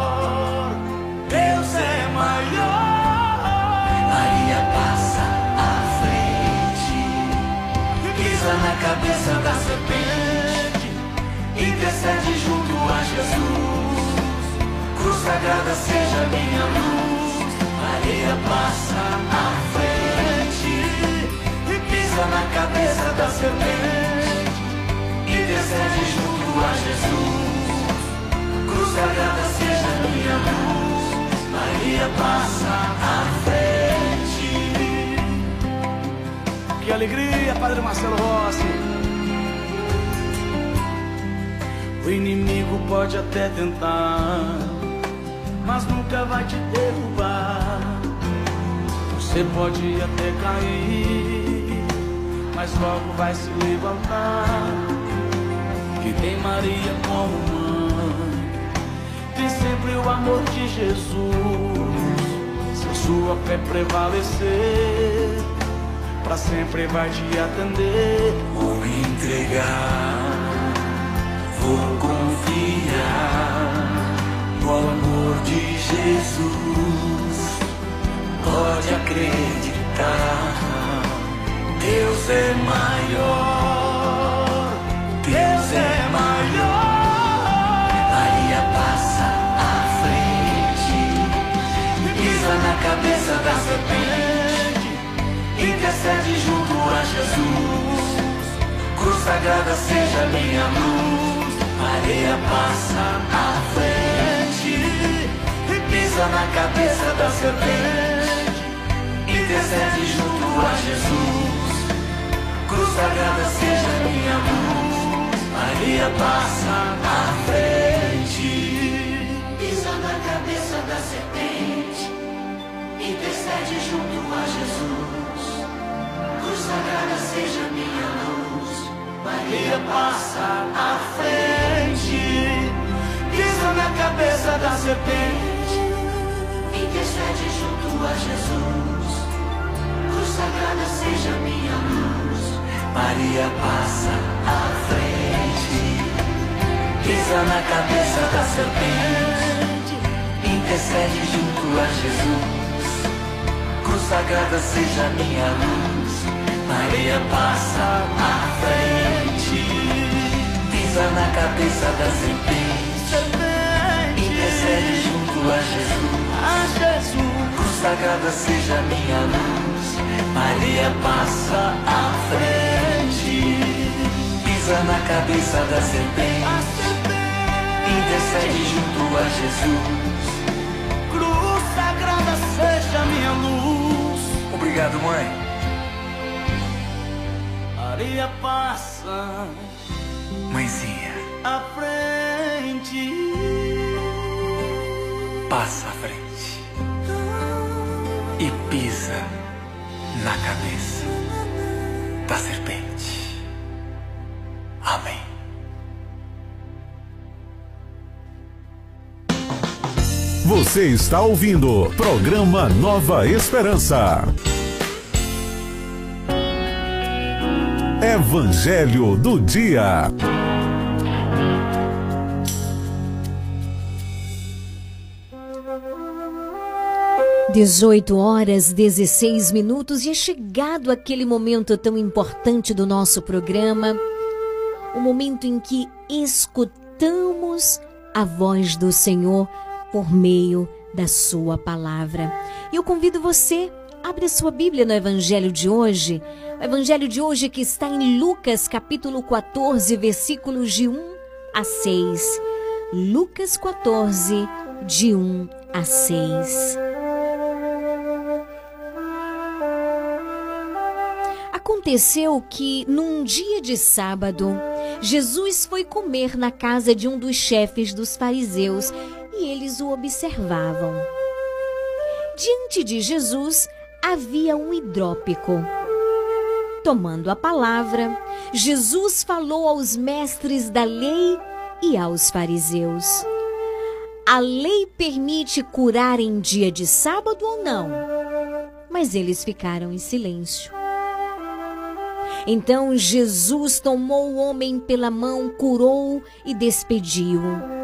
Deus é maior. Maria passa à frente, pisa na cabeça da serpente, intercede junto a Jesus. Cruz sagrada seja minha luz. Maria passa à frente pisa na cabeça da serpente e descende junto a Jesus. Cruz sagrada seja minha luz. Maria passa à frente. Que alegria, Padre Marcelo Rossi. O inimigo pode até tentar, mas nunca vai te derrubar. Você pode até cair, mas logo vai se levantar. Que tem Maria como mãe, tem sempre o amor de Jesus. Se a sua fé prevalecer, pra sempre vai te atender. Vou me entregar, vou confiar no amor de Jesus. Pode acreditar, Deus é maior, Deus é maior. Maria passa à frente, pisa na cabeça da serpente, intercede junto a Jesus. Cruz sagrada seja minha luz. Maria passa à frente, pisa na cabeça da serpente, intercede junto a Jesus. Cruz sagrada seja minha luz. Maria passa à frente, pisa na cabeça da serpente, intercede junto a Jesus. Cruz sagrada seja minha luz. Maria passa à frente, pisa na cabeça da serpente, intercede junto a Jesus. Cruz sagrada seja. Maria passa à frente, pisa na cabeça da serpente, intercede junto a Jesus. Cruz sagrada seja minha luz. Maria passa à frente, pisa na cabeça da serpente, intercede junto a Jesus. Cruz sagrada seja minha luz. Maria passa à frente, pisa na cabeça da serpente, intercede junto a Jesus. Cruz sagrada seja minha luz. Obrigado, mãe. Maria passa Mãezinha, à frente. passa à frente na cabeça da serpente. Amém. Você está ouvindo programa Nova Esperança. Evangelho do Dia. Dezoito horas 16 minutos e é chegado aquele momento tão importante do nosso programa, o momento em que escutamos a voz do Senhor por meio da sua palavra. Eu convido você, abre a sua Bíblia no Evangelho de hoje, o Evangelho de hoje que está em Lucas capítulo 14, versículos de 1 a 6. Lucas 14, de 1 a 6. Aconteceu que, num dia de sábado, Jesus foi comer na casa de um dos chefes dos fariseus e eles o observavam. Diante de Jesus havia um hidrópico. Tomando a palavra, Jesus falou aos mestres da lei e aos fariseus: A lei permite curar em dia de sábado ou não? Mas eles ficaram em silêncio. Então Jesus tomou o homem pela mão, curou e despediu-o.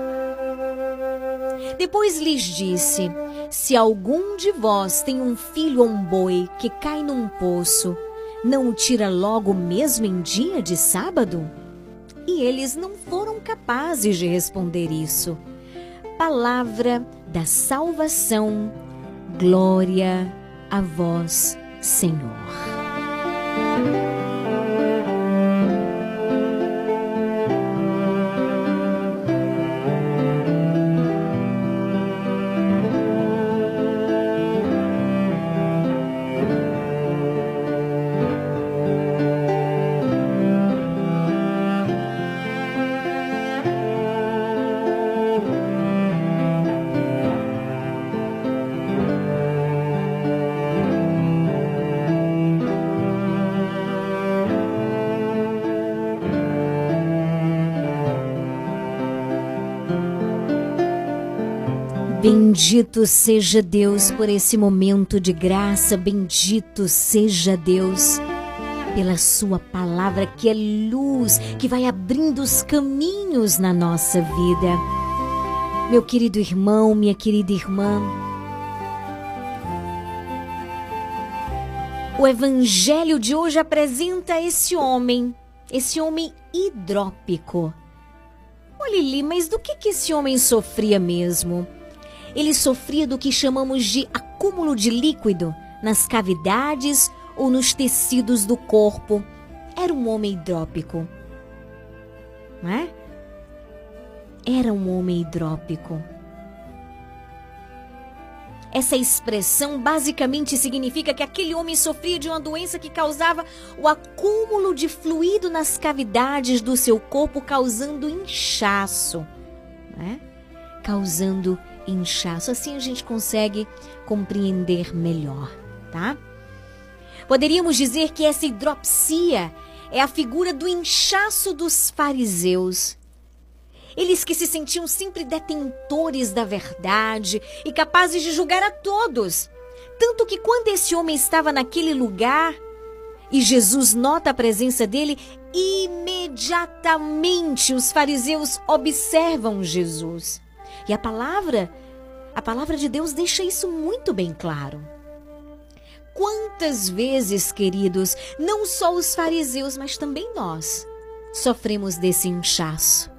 Depois lhes disse: Se algum de vós tem um filho ou um boi que cai num poço, não o tira logo mesmo em dia de sábado? E eles não foram capazes de responder isso. Palavra da salvação, glória a vós, Senhor. Bendito seja Deus por esse momento de graça, bendito seja Deus pela Sua palavra que é luz, que vai abrindo os caminhos na nossa vida. Meu querido irmão, minha querida irmã, O evangelho de hoje apresenta esse homem, esse homem hidrópico. Olha, Lili, mas do que, que esse homem sofria mesmo? Ele sofria do que chamamos de acúmulo de líquido nas cavidades ou nos tecidos do corpo. Era um homem hidrópico. Não é? Era um homem hidrópico. Essa expressão basicamente significa que aquele homem sofria de uma doença que causava o acúmulo de fluido nas cavidades do seu corpo, causando inchaço. Né? Causando inchaço. Assim a gente consegue compreender melhor, tá? Poderíamos dizer que essa hidropsia é a figura do inchaço dos fariseus. Eles que se sentiam sempre detentores da verdade e capazes de julgar a todos. Tanto que quando esse homem estava naquele lugar e Jesus nota a presença dele, imediatamente os fariseus observam Jesus. E a palavra, a palavra de Deus deixa isso muito bem claro. Quantas vezes, queridos, não só os fariseus, mas também nós, sofremos desse inchaço.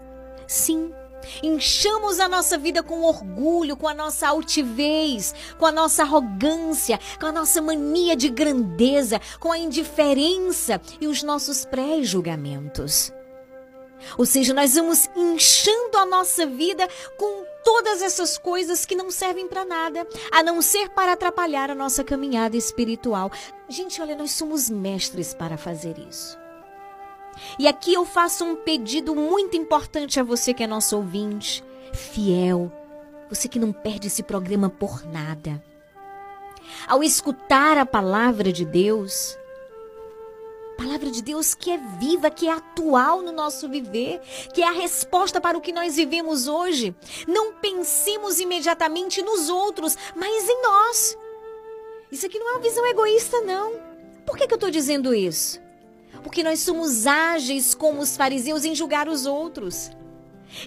Sim, Enchamos a nossa vida com orgulho, com a nossa altivez, com a nossa arrogância, com a nossa mania de grandeza, com a indiferença e os nossos pré-julgamentos. Ou seja, nós vamos inchando a nossa vida com todas essas coisas que não servem para nada, a não ser para atrapalhar a nossa caminhada espiritual. Gente, olha, nós somos mestres para fazer isso. E aqui eu faço um pedido muito importante a você que é nosso ouvinte, fiel, você que não perde esse programa por nada. Ao escutar a palavra de Deus, palavra de Deus que é viva, que é atual no nosso viver, que é a resposta para o que nós vivemos hoje. Não pensemos imediatamente nos outros, mas em nós. Isso aqui não é uma visão egoísta, não. Por que, que eu estou dizendo isso? Porque nós somos ágeis como os fariseus em julgar os outros.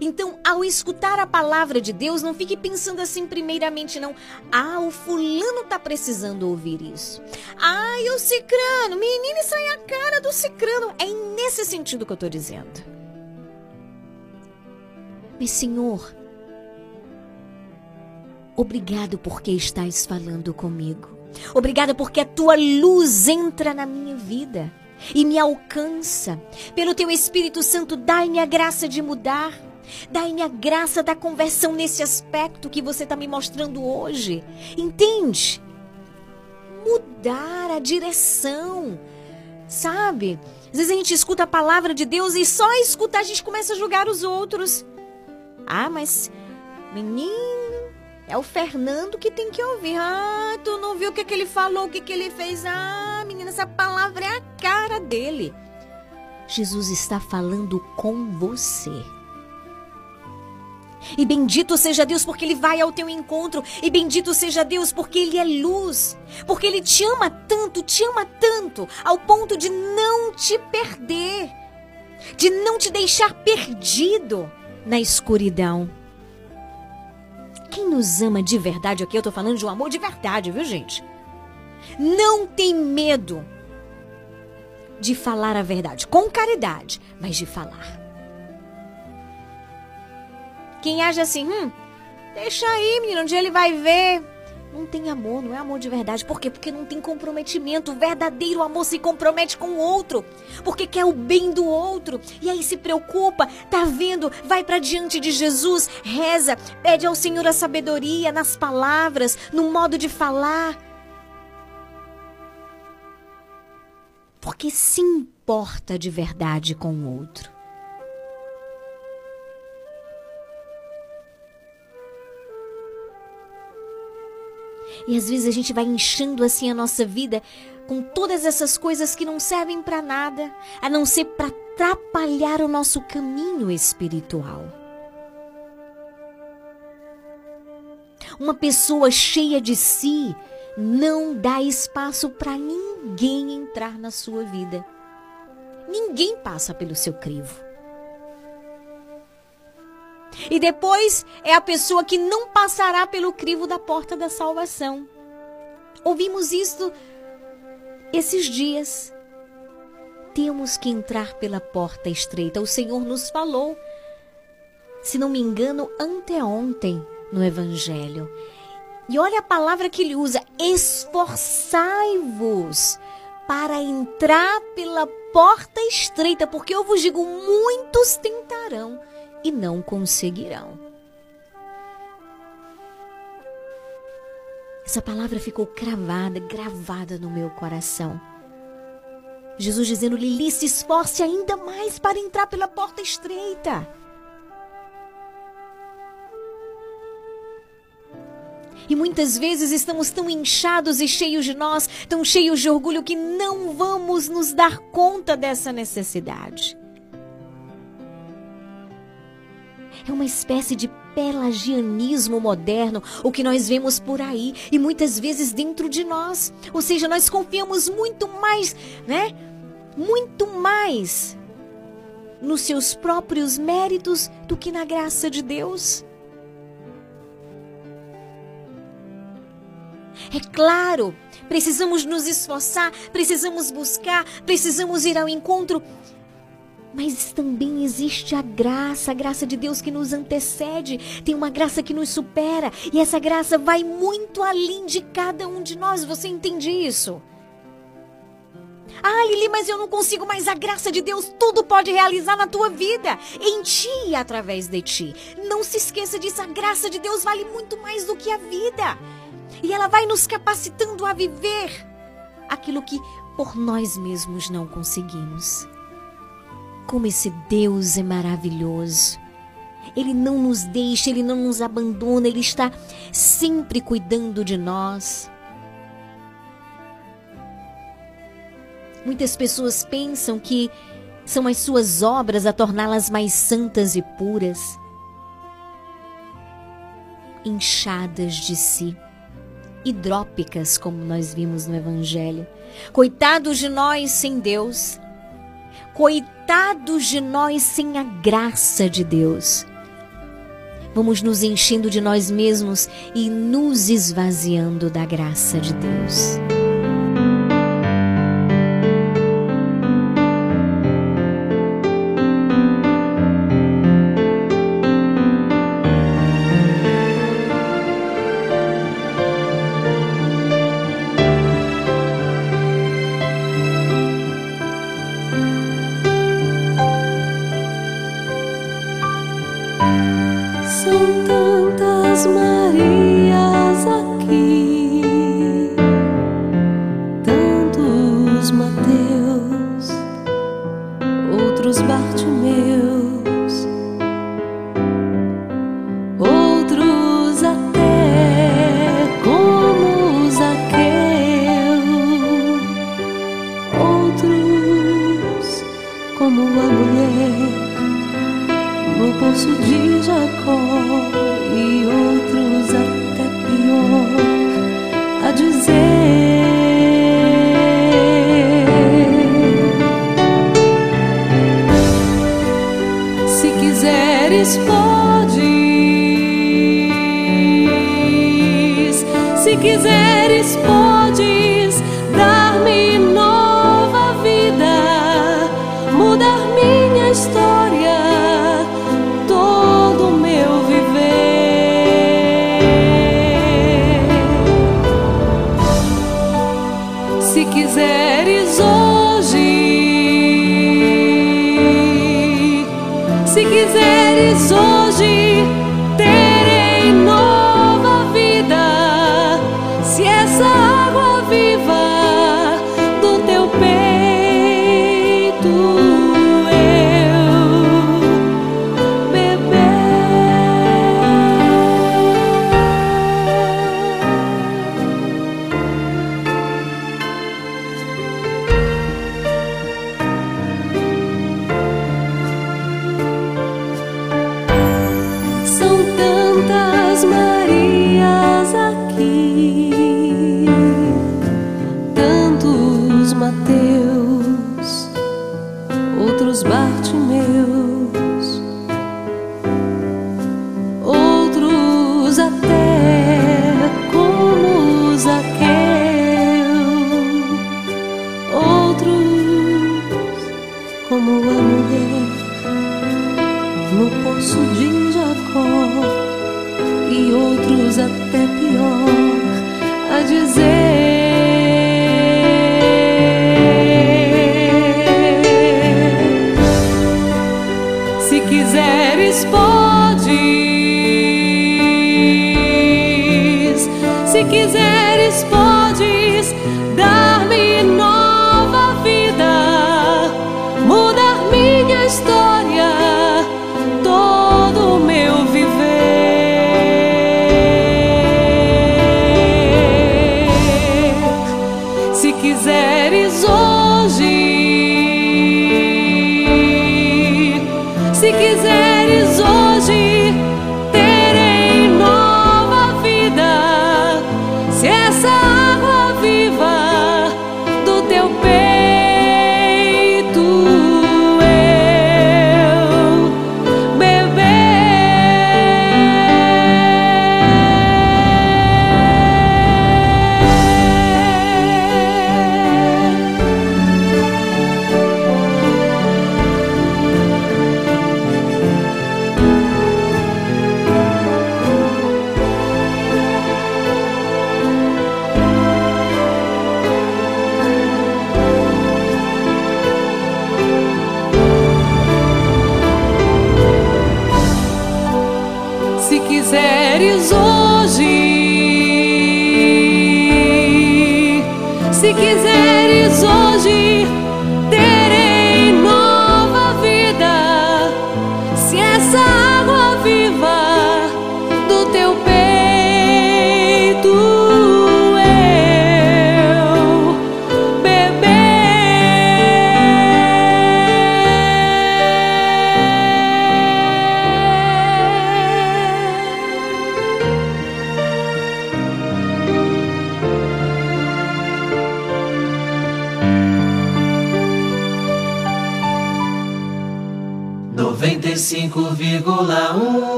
Então, ao escutar a palavra de Deus, não fique pensando assim primeiramente, não. Ah, o fulano tá precisando ouvir isso. Ah, e o cicrano, menino, isso é a cara do cicrano. É nesse sentido que eu tô dizendo. Mas, Senhor, obrigado porque estás falando comigo. Obrigado porque a tua luz entra na minha vida e me alcança. Pelo teu Espírito Santo, dai-me a graça de mudar. Dai-me a graça da conversão nesse aspecto que você está me mostrando hoje. Entende? Mudar a direção. Sabe? Às vezes a gente escuta a palavra de Deus e só escutar a gente começa a julgar os outros. Ah, mas menino, é o Fernando que tem que ouvir. Ah, tu não viu o que, que ele falou, o que, que ele fez? Ah, menina, essa palavra é a cara dele. Jesus está falando com você. E bendito seja Deus porque Ele vai ao teu encontro. E bendito seja Deus porque Ele é luz. Porque Ele te ama tanto, te ama tanto, ao ponto de não te perder. De não te deixar perdido na escuridão. Quem nos ama de verdade, aqui eu tô falando de um amor de verdade, viu, gente? Não tem medo de falar a verdade, com caridade, mas de falar. Quem age assim, hum, deixa aí, menino, um dia ele vai ver. Não tem amor, não é amor de verdade. Por quê? Porque não tem comprometimento. O verdadeiro amor se compromete com o outro. Porque quer o bem do outro. E aí se preocupa, tá vendo? Vai para diante de Jesus, reza, pede ao Senhor a sabedoria nas palavras, no modo de falar. Porque se importa de verdade com o outro. E às vezes a gente vai enchendo assim a nossa vida com todas essas coisas que não servem para nada, a não ser para atrapalhar o nosso caminho espiritual. Uma pessoa cheia de si não dá espaço para ninguém entrar na sua vida. Ninguém passa pelo seu crivo. E depois é a pessoa que não passará pelo crivo da porta da salvação. Ouvimos isso esses dias temos que entrar pela porta estreita. O Senhor nos falou, se não me engano, anteontem no Evangelho. E olha a palavra que ele usa: esforçai-vos para entrar pela porta estreita, porque eu vos digo: muitos tentarão e não conseguirão. Essa palavra ficou cravada, gravada no meu coração. Jesus dizendo: Lili, se esforce ainda mais para entrar pela porta estreita. E muitas vezes estamos tão inchados e cheios de nós, tão cheios de orgulho, que não vamos nos dar conta dessa necessidade. É uma espécie de pelagianismo moderno, o que nós vemos por aí e muitas vezes dentro de nós. Ou seja, nós confiamos muito mais, né? Muito mais nos seus próprios méritos do que na graça de Deus. É claro, precisamos nos esforçar, precisamos buscar, precisamos ir ao encontro. Mas também existe a graça, a graça de Deus que nos antecede. Tem uma graça que nos supera. E essa graça vai muito além de cada um de nós. Você entende isso? Ah, Lili, mas eu não consigo mais a graça de Deus. Tudo pode realizar na tua vida, em ti e através de ti. Não se esqueça disso. A graça de Deus vale muito mais do que a vida. E ela vai nos capacitando a viver aquilo que por nós mesmos não conseguimos. Como esse Deus é maravilhoso. Ele não nos deixa, ele não nos abandona, ele está sempre cuidando de nós. Muitas pessoas pensam que são as suas obras a torná-las mais santas e puras, inchadas de si, hidrópicas, como nós vimos no Evangelho. Coitados de nós sem Deus, coitados de nós sem a graça de Deus. Vamos nos enchendo de nós mesmos e nos esvaziando da graça de Deus.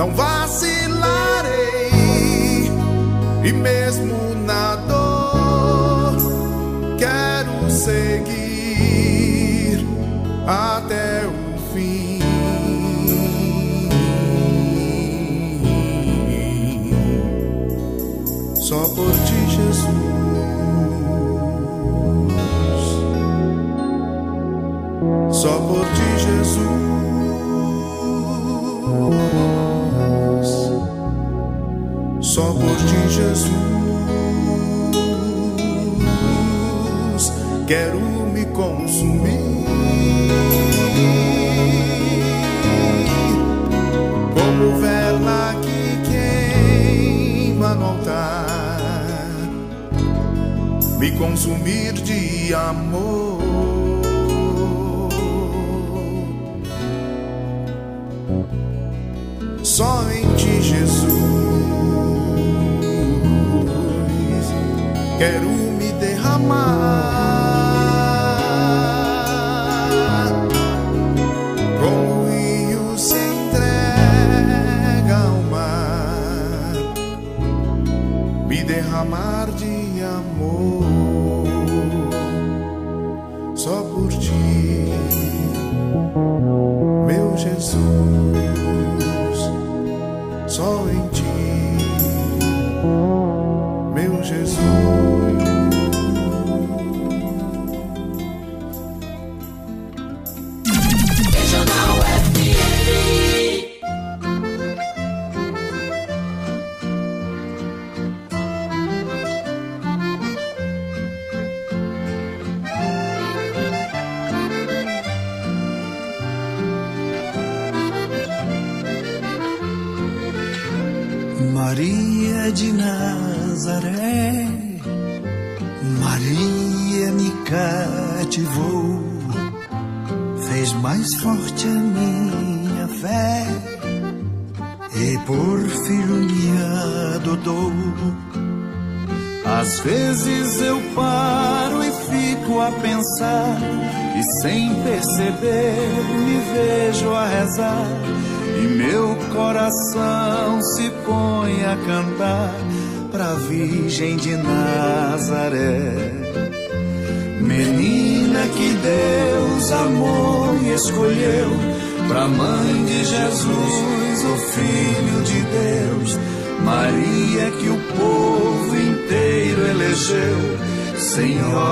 não vacilarei, e mesmo na dor, quero seguir a consumir de amor. Senhor.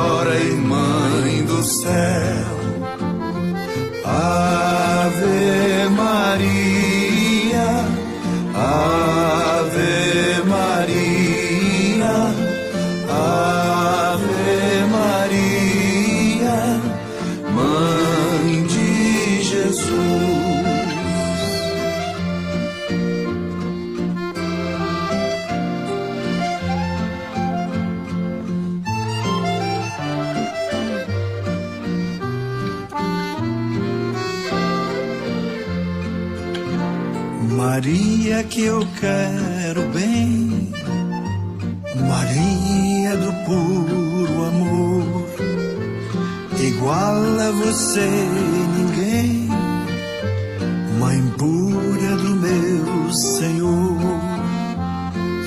Maria do puro amor, igual a você ninguém, Mãe pura do meu Senhor,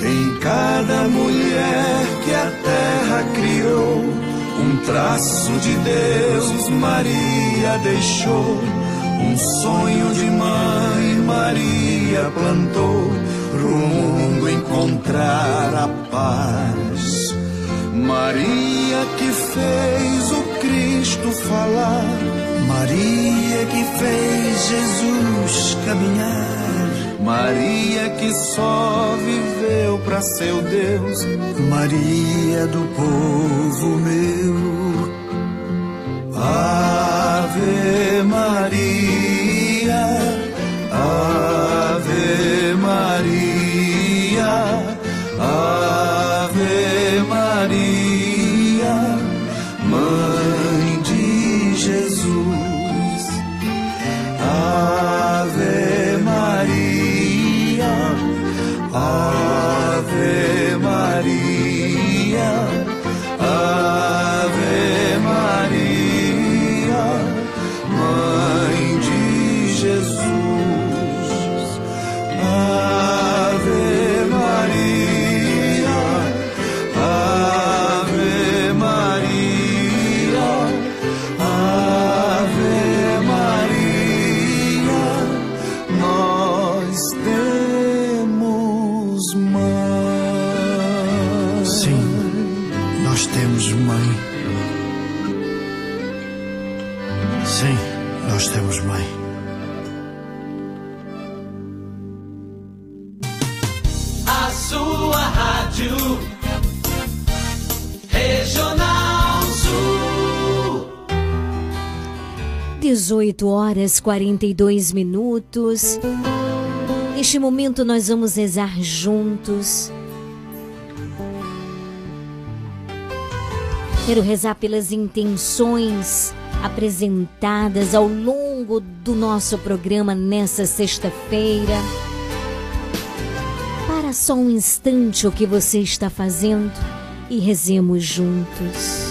em cada mulher que a terra criou, um traço de Deus Maria deixou, um sonho de mãe Maria plantou rumo encontrar a paz. Maria que fez o Cristo falar, Maria que fez Jesus caminhar, Maria que só viveu para seu Deus, Maria do povo meu. Ave Maria. 18 horas 42 minutos. Neste momento nós vamos rezar juntos. Quero rezar pelas intenções apresentadas ao longo do nosso programa nessa sexta-feira. Para só um instante o que você está fazendo e rezemos juntos.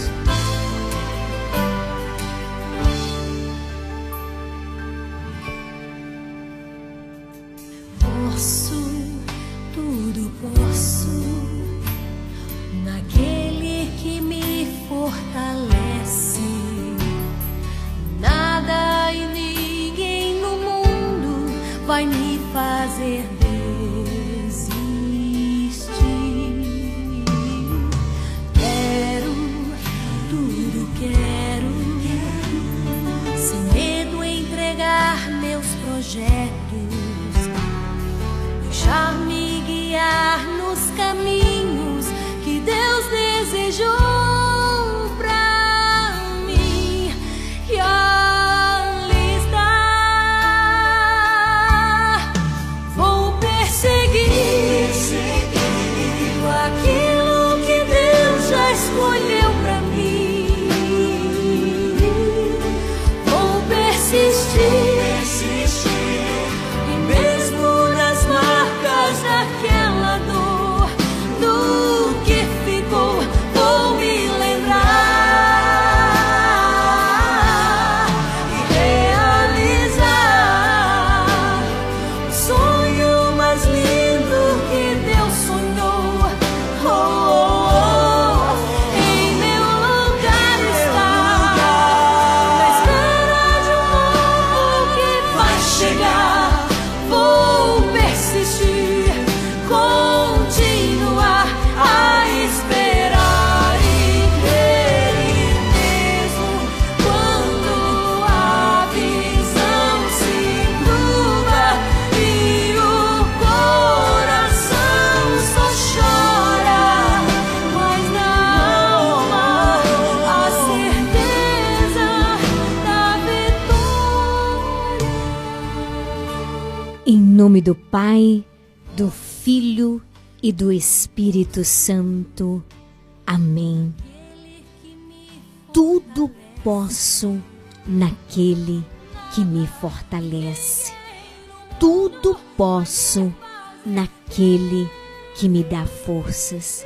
Espírito Santo. Amém. Tudo posso naquele que me fortalece. Tudo posso naquele que me dá forças.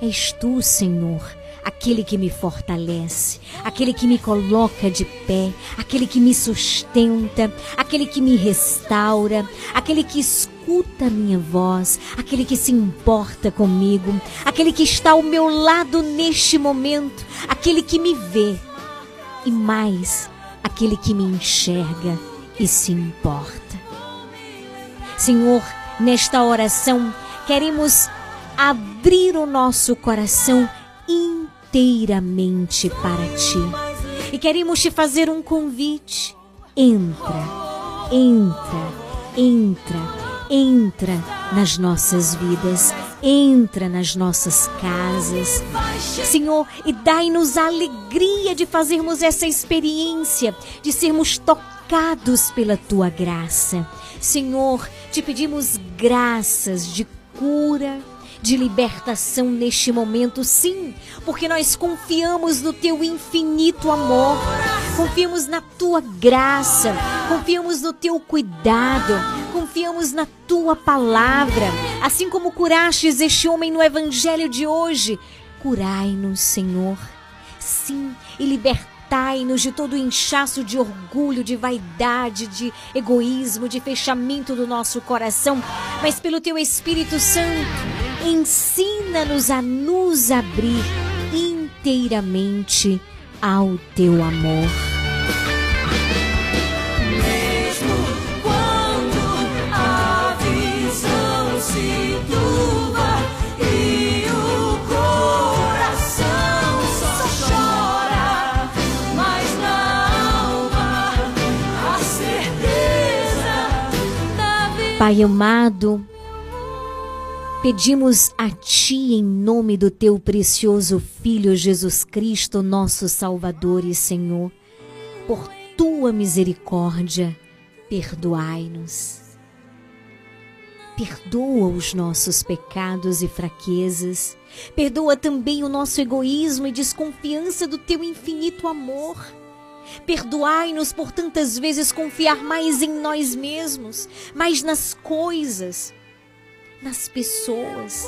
És tu, Senhor, aquele que me fortalece, aquele que me coloca de pé, aquele que me sustenta, aquele que me restaura, aquele que escuta a minha voz, aquele que se importa comigo, aquele que está ao meu lado neste momento, aquele que me vê e mais, aquele que me enxerga e se importa. Senhor, nesta oração, queremos abrir o nosso coração inteiramente para ti. E queremos te fazer um convite. Entra, entra, entra, entra nas nossas vidas, entra nas nossas casas. Senhor, e dai-nos a alegria de fazermos essa experiência, de sermos tocados pela tua graça. Senhor, te pedimos graças de cura, de libertação neste momento, sim, porque nós confiamos no teu infinito amor, confiamos na tua graça, confiamos no teu cuidado, confiamos na tua palavra, assim como curastes este homem no evangelho de hoje. Curai-nos, Senhor. Sim, e libertai-nos de todo o inchaço de orgulho, de vaidade, de egoísmo, de fechamento do nosso coração, mas pelo teu Espírito Santo, Ensina-nos a nos abrir inteiramente ao teu amor. Mesmo quando a visão se e o coração só chora, mas certeza. Pai amado, pedimos a Ti, em nome do Teu precioso Filho Jesus Cristo, nosso Salvador e Senhor, por Tua misericórdia, perdoai-nos. Perdoa os nossos pecados e fraquezas. Perdoa também o nosso egoísmo e desconfiança do Teu infinito amor. Perdoai-nos por tantas vezes confiar mais em nós mesmos, mais nas coisas, nas pessoas.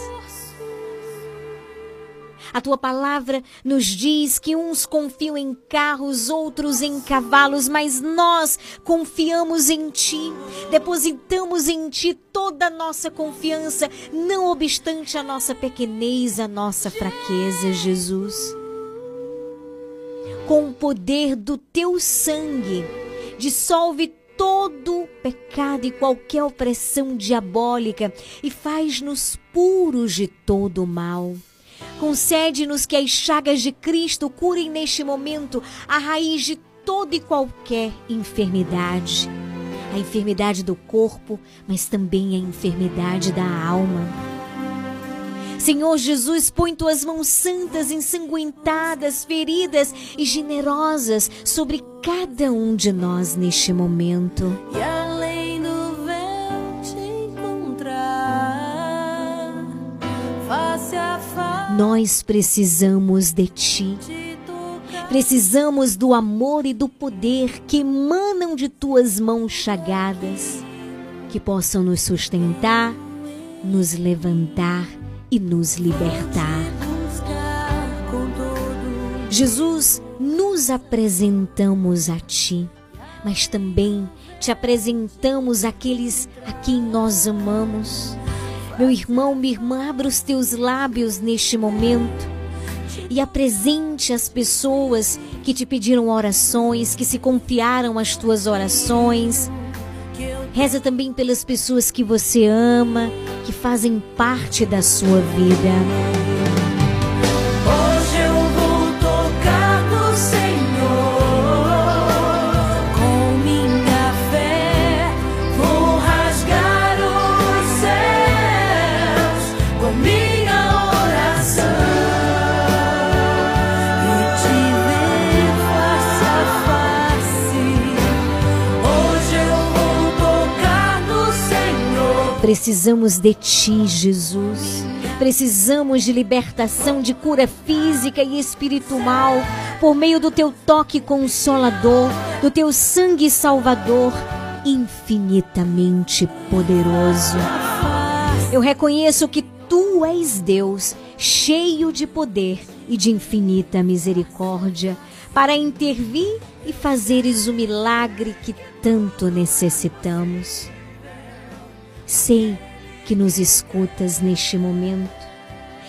A tua palavra nos diz que uns confiam em carros, outros em cavalos, mas nós confiamos em ti, depositamos em ti toda a nossa confiança, não obstante a nossa pequenez, a nossa fraqueza, Jesus com o poder do teu sangue, dissolve todo pecado e qualquer opressão diabólica e faz-nos puros de todo o mal. Concede-nos que as chagas de Cristo curem neste momento a raiz de toda e qualquer enfermidade. A enfermidade do corpo, mas também a enfermidade da alma. Senhor Jesus, põe tuas mãos santas, ensanguentadas, feridas e generosas sobre cada um de nós neste momento. E além do véu te encontrar, face a face. Nós precisamos de ti. Precisamos do amor e do poder que emanam de tuas mãos chagadas, que possam nos sustentar, nos levantar e nos libertar. Jesus, nos apresentamos a Ti, mas também te apresentamos aqueles a quem nós amamos. Meu irmão, minha irmã, abra os teus lábios neste momento e apresente as pessoas que te pediram orações, que se confiaram às tuas orações. Reza também pelas pessoas que você ama, que fazem parte da sua vida. Precisamos de ti, Jesus. Precisamos de libertação, de cura física e espiritual, por meio do teu toque consolador, do teu sangue salvador, infinitamente poderoso. Eu reconheço que tu és Deus, cheio de poder e de infinita misericórdia, para intervir e fazeres o milagre que tanto necessitamos. Sei que nos escutas neste momento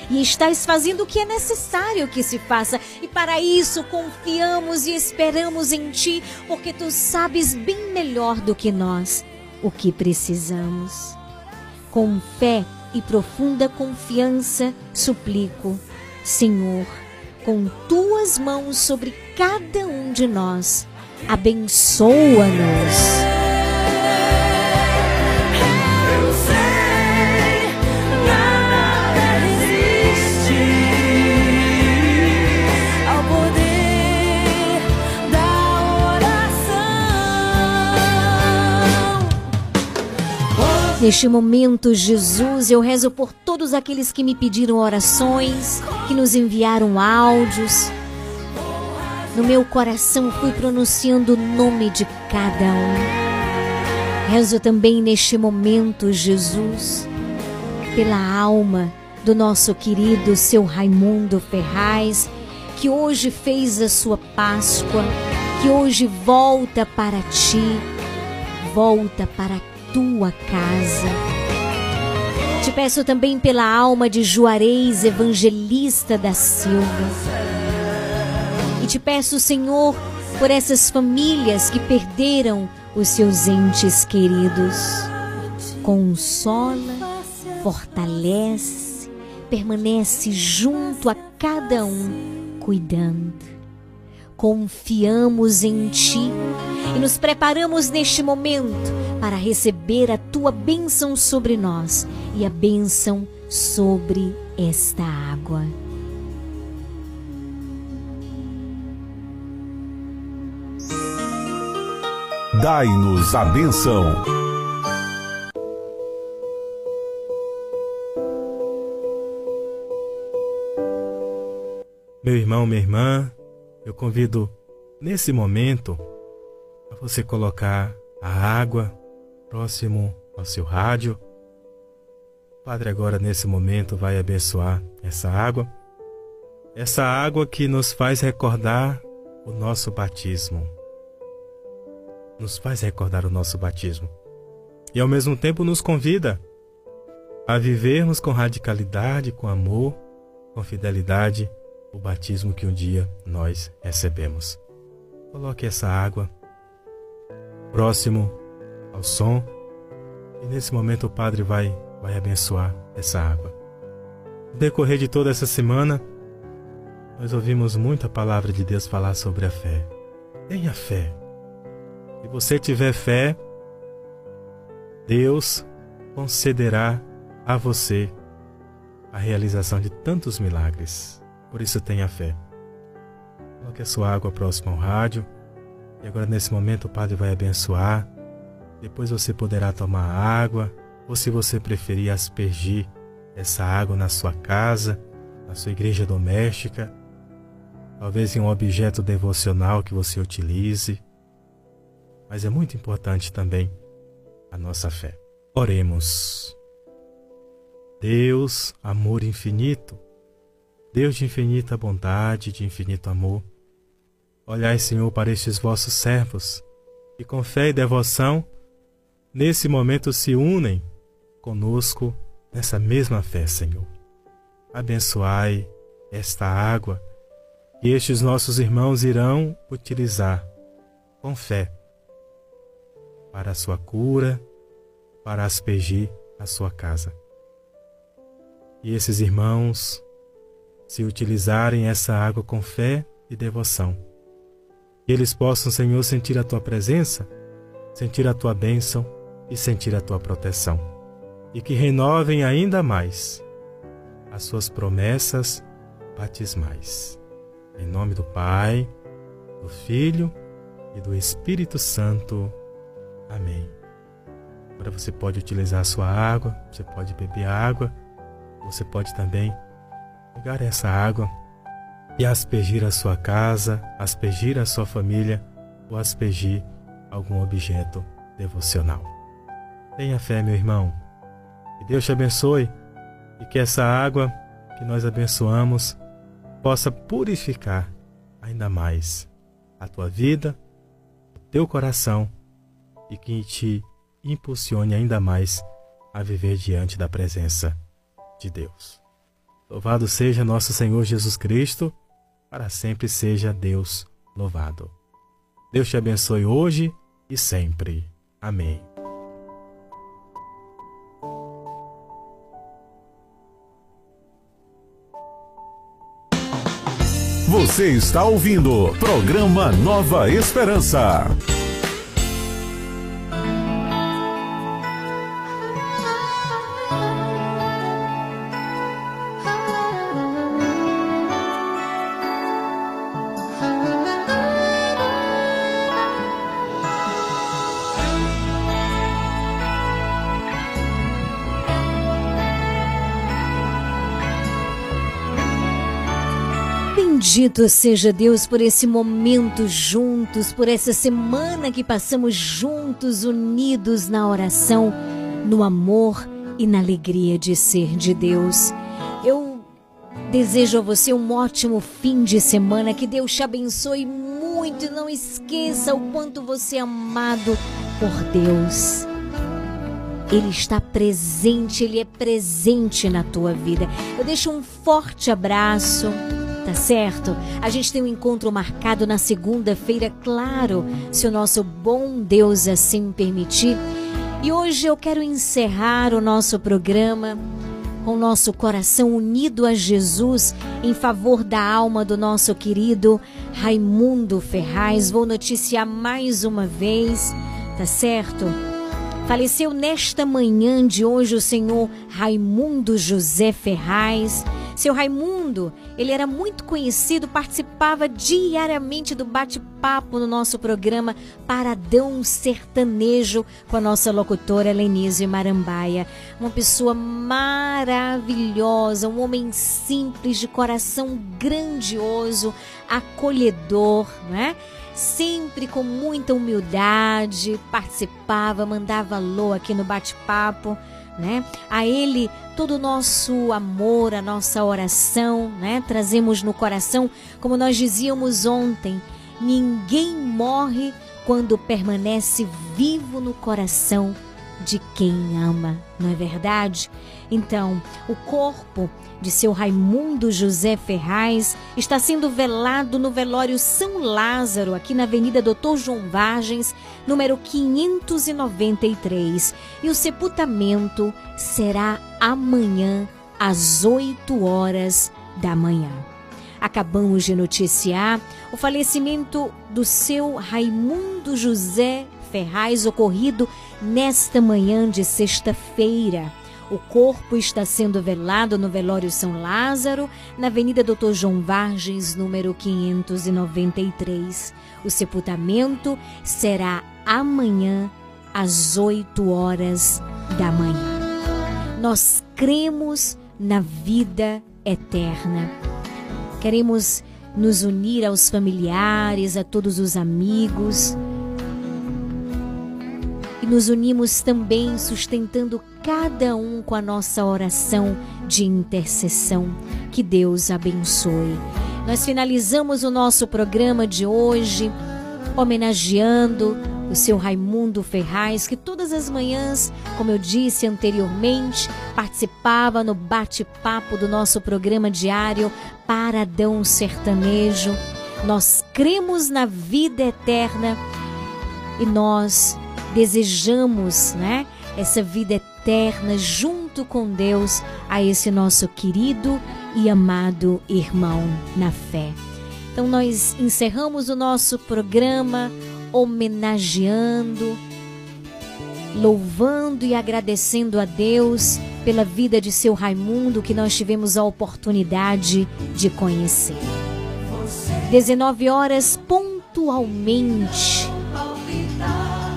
e estás fazendo o que é necessário que se faça, e para isso confiamos e esperamos em Ti, porque Tu sabes bem melhor do que nós o que precisamos. Com fé e profunda confiança, suplico, Senhor, com Tuas mãos sobre cada um de nós, abençoa-nos. Neste momento, Jesus, eu rezo por todos aqueles que me pediram orações, que nos enviaram áudios. No meu coração fui pronunciando o nome de cada um. Rezo também neste momento, Jesus, pela alma do nosso querido seu Raimundo Ferraz, que hoje fez a sua Páscoa, que hoje volta para ti, volta para tua casa. Te peço também pela alma de Juarez Evangelista da Silva. E te peço, Senhor, por essas famílias que perderam os seus entes queridos. Consola, fortalece, permanece junto a cada um, cuidando. Confiamos em Ti e nos preparamos neste momento para receber a tua bênção sobre nós e a bênção sobre esta água. Dai-nos a benção. Meu irmão, minha irmã, eu convido nesse momento a você colocar a água próximo ao seu rádio. O Padre agora nesse momento vai abençoar essa água. Essa água que nos faz recordar o nosso batismo. Nos faz recordar o nosso batismo. E ao mesmo tempo nos convida a vivermos com radicalidade, com amor, com fidelidade o batismo que um dia nós recebemos. Coloque essa água próximo ao som e nesse momento o Padre vai, vai abençoar essa água. No decorrer de toda essa semana, nós ouvimos muita palavra de Deus falar sobre a fé. Tenha fé. Se você tiver fé, Deus concederá a você a realização de tantos milagres. Por isso tenha fé. Coloque a sua água próxima ao rádio. E agora nesse momento o Padre vai abençoar. Depois você poderá tomar água, ou se você preferir aspergir essa água na sua casa, na sua igreja doméstica, talvez em um objeto devocional que você utilize. Mas é muito importante também a nossa fé. Oremos. Deus, amor infinito, Deus de infinita bondade, de infinito amor, olhai, Senhor, para estes vossos servos, que com fé e devoção, nesse momento se unem conosco nessa mesma fé, Senhor. Abençoai esta água que estes nossos irmãos irão utilizar com fé para a sua cura, para aspergir a sua casa. E esses irmãos, se utilizarem essa água com fé e devoção, que eles possam, Senhor, sentir a tua presença, sentir a tua bênção e sentir a tua proteção, e que renovem ainda mais as suas promessas batismais. Em nome do Pai, do Filho e do Espírito Santo. Amém. Agora você pode utilizar a sua água, você pode beber água, você pode também pegar essa água e aspergir a sua casa, aspergir a sua família ou aspergir algum objeto devocional. Tenha fé, meu irmão. Que Deus te abençoe e que essa água que nós abençoamos possa purificar ainda mais a tua vida, o teu coração e que te impulsione ainda mais a viver diante da presença de Deus. Louvado seja nosso Senhor Jesus Cristo, para sempre seja Deus louvado. Deus te abençoe hoje e sempre. Amém. Você está ouvindo programa Nova Esperança. Bendito seja Deus por esse momento juntos, por essa semana que passamos juntos, unidos na oração, no amor e na alegria de ser de Deus. Eu desejo a você um ótimo fim de semana, que Deus te abençoe muito e não esqueça o quanto você é amado por Deus. Ele está presente, ele é presente na tua vida. Eu deixo um forte abraço tá certo? A gente tem um encontro marcado na segunda-feira, claro, se o nosso bom Deus assim permitir. E hoje eu quero encerrar o nosso programa com o nosso coração unido a Jesus em favor da alma do nosso querido Raimundo Ferraz. Vou noticiar mais uma vez, tá certo? Faleceu nesta manhã de hoje o senhor Raimundo José Ferraz. Seu Raimundo, ele era muito conhecido, participava diariamente do bate-papo no nosso programa Paradão Sertanejo com a nossa locutora Lenise Marambaia. Uma pessoa maravilhosa, um homem simples, de coração grandioso, acolhedor, né? sempre com muita humildade, participava, mandava alô aqui no bate-papo, né? A ele todo o nosso amor, a nossa oração, né? Trazemos no coração, como nós dizíamos ontem, ninguém morre quando permanece vivo no coração de quem ama, não é verdade? Então, o corpo de seu Raimundo José Ferraz está sendo velado no velório São Lázaro, aqui na Avenida Doutor João Vargens, número 593. E o sepultamento será amanhã, às 8 horas da manhã. Acabamos de noticiar o falecimento do seu Raimundo José Ferraz, ocorrido nesta manhã de sexta-feira. O corpo está sendo velado no velório São Lázaro, na Avenida Doutor João Vargens, número 593. O sepultamento será amanhã, às 8 horas da manhã. Nós cremos na vida eterna. Queremos nos unir aos familiares, a todos os amigos. E nos unimos também sustentando cada um com a nossa oração de intercessão. Que Deus abençoe. Nós finalizamos o nosso programa de hoje homenageando o seu Raimundo Ferraz, que todas as manhãs, como eu disse anteriormente, participava no bate-papo do nosso programa diário Paradão Sertanejo. Nós cremos na vida eterna e nós desejamos, né, essa vida eterna junto com Deus a esse nosso querido e amado irmão na fé. Então nós encerramos o nosso programa homenageando, louvando e agradecendo a Deus pela vida de seu Raimundo que nós tivemos a oportunidade de conhecer. 19 horas pontualmente.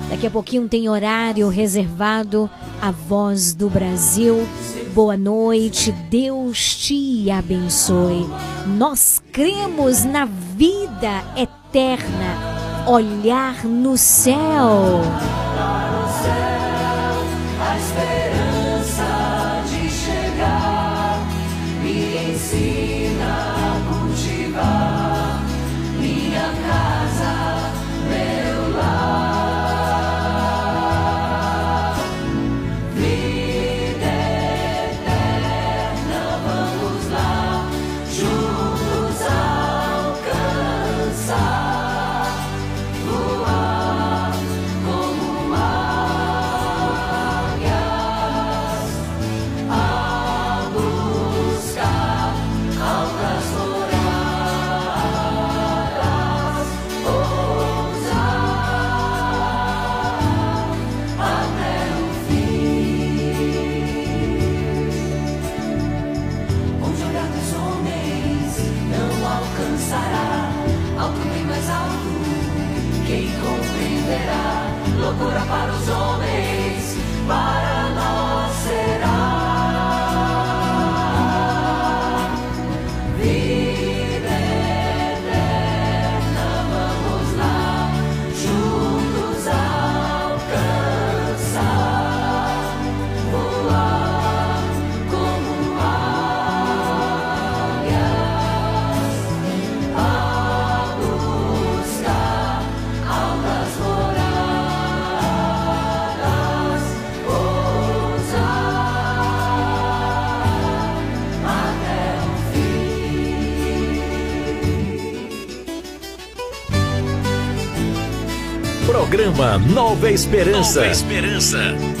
Daqui a pouquinho tem horário reservado à Voz do Brasil. Boa noite, Deus te abençoe. Nós cremos na vida eterna, olhar no céu. Programa Nova Esperança. Nova Esperança.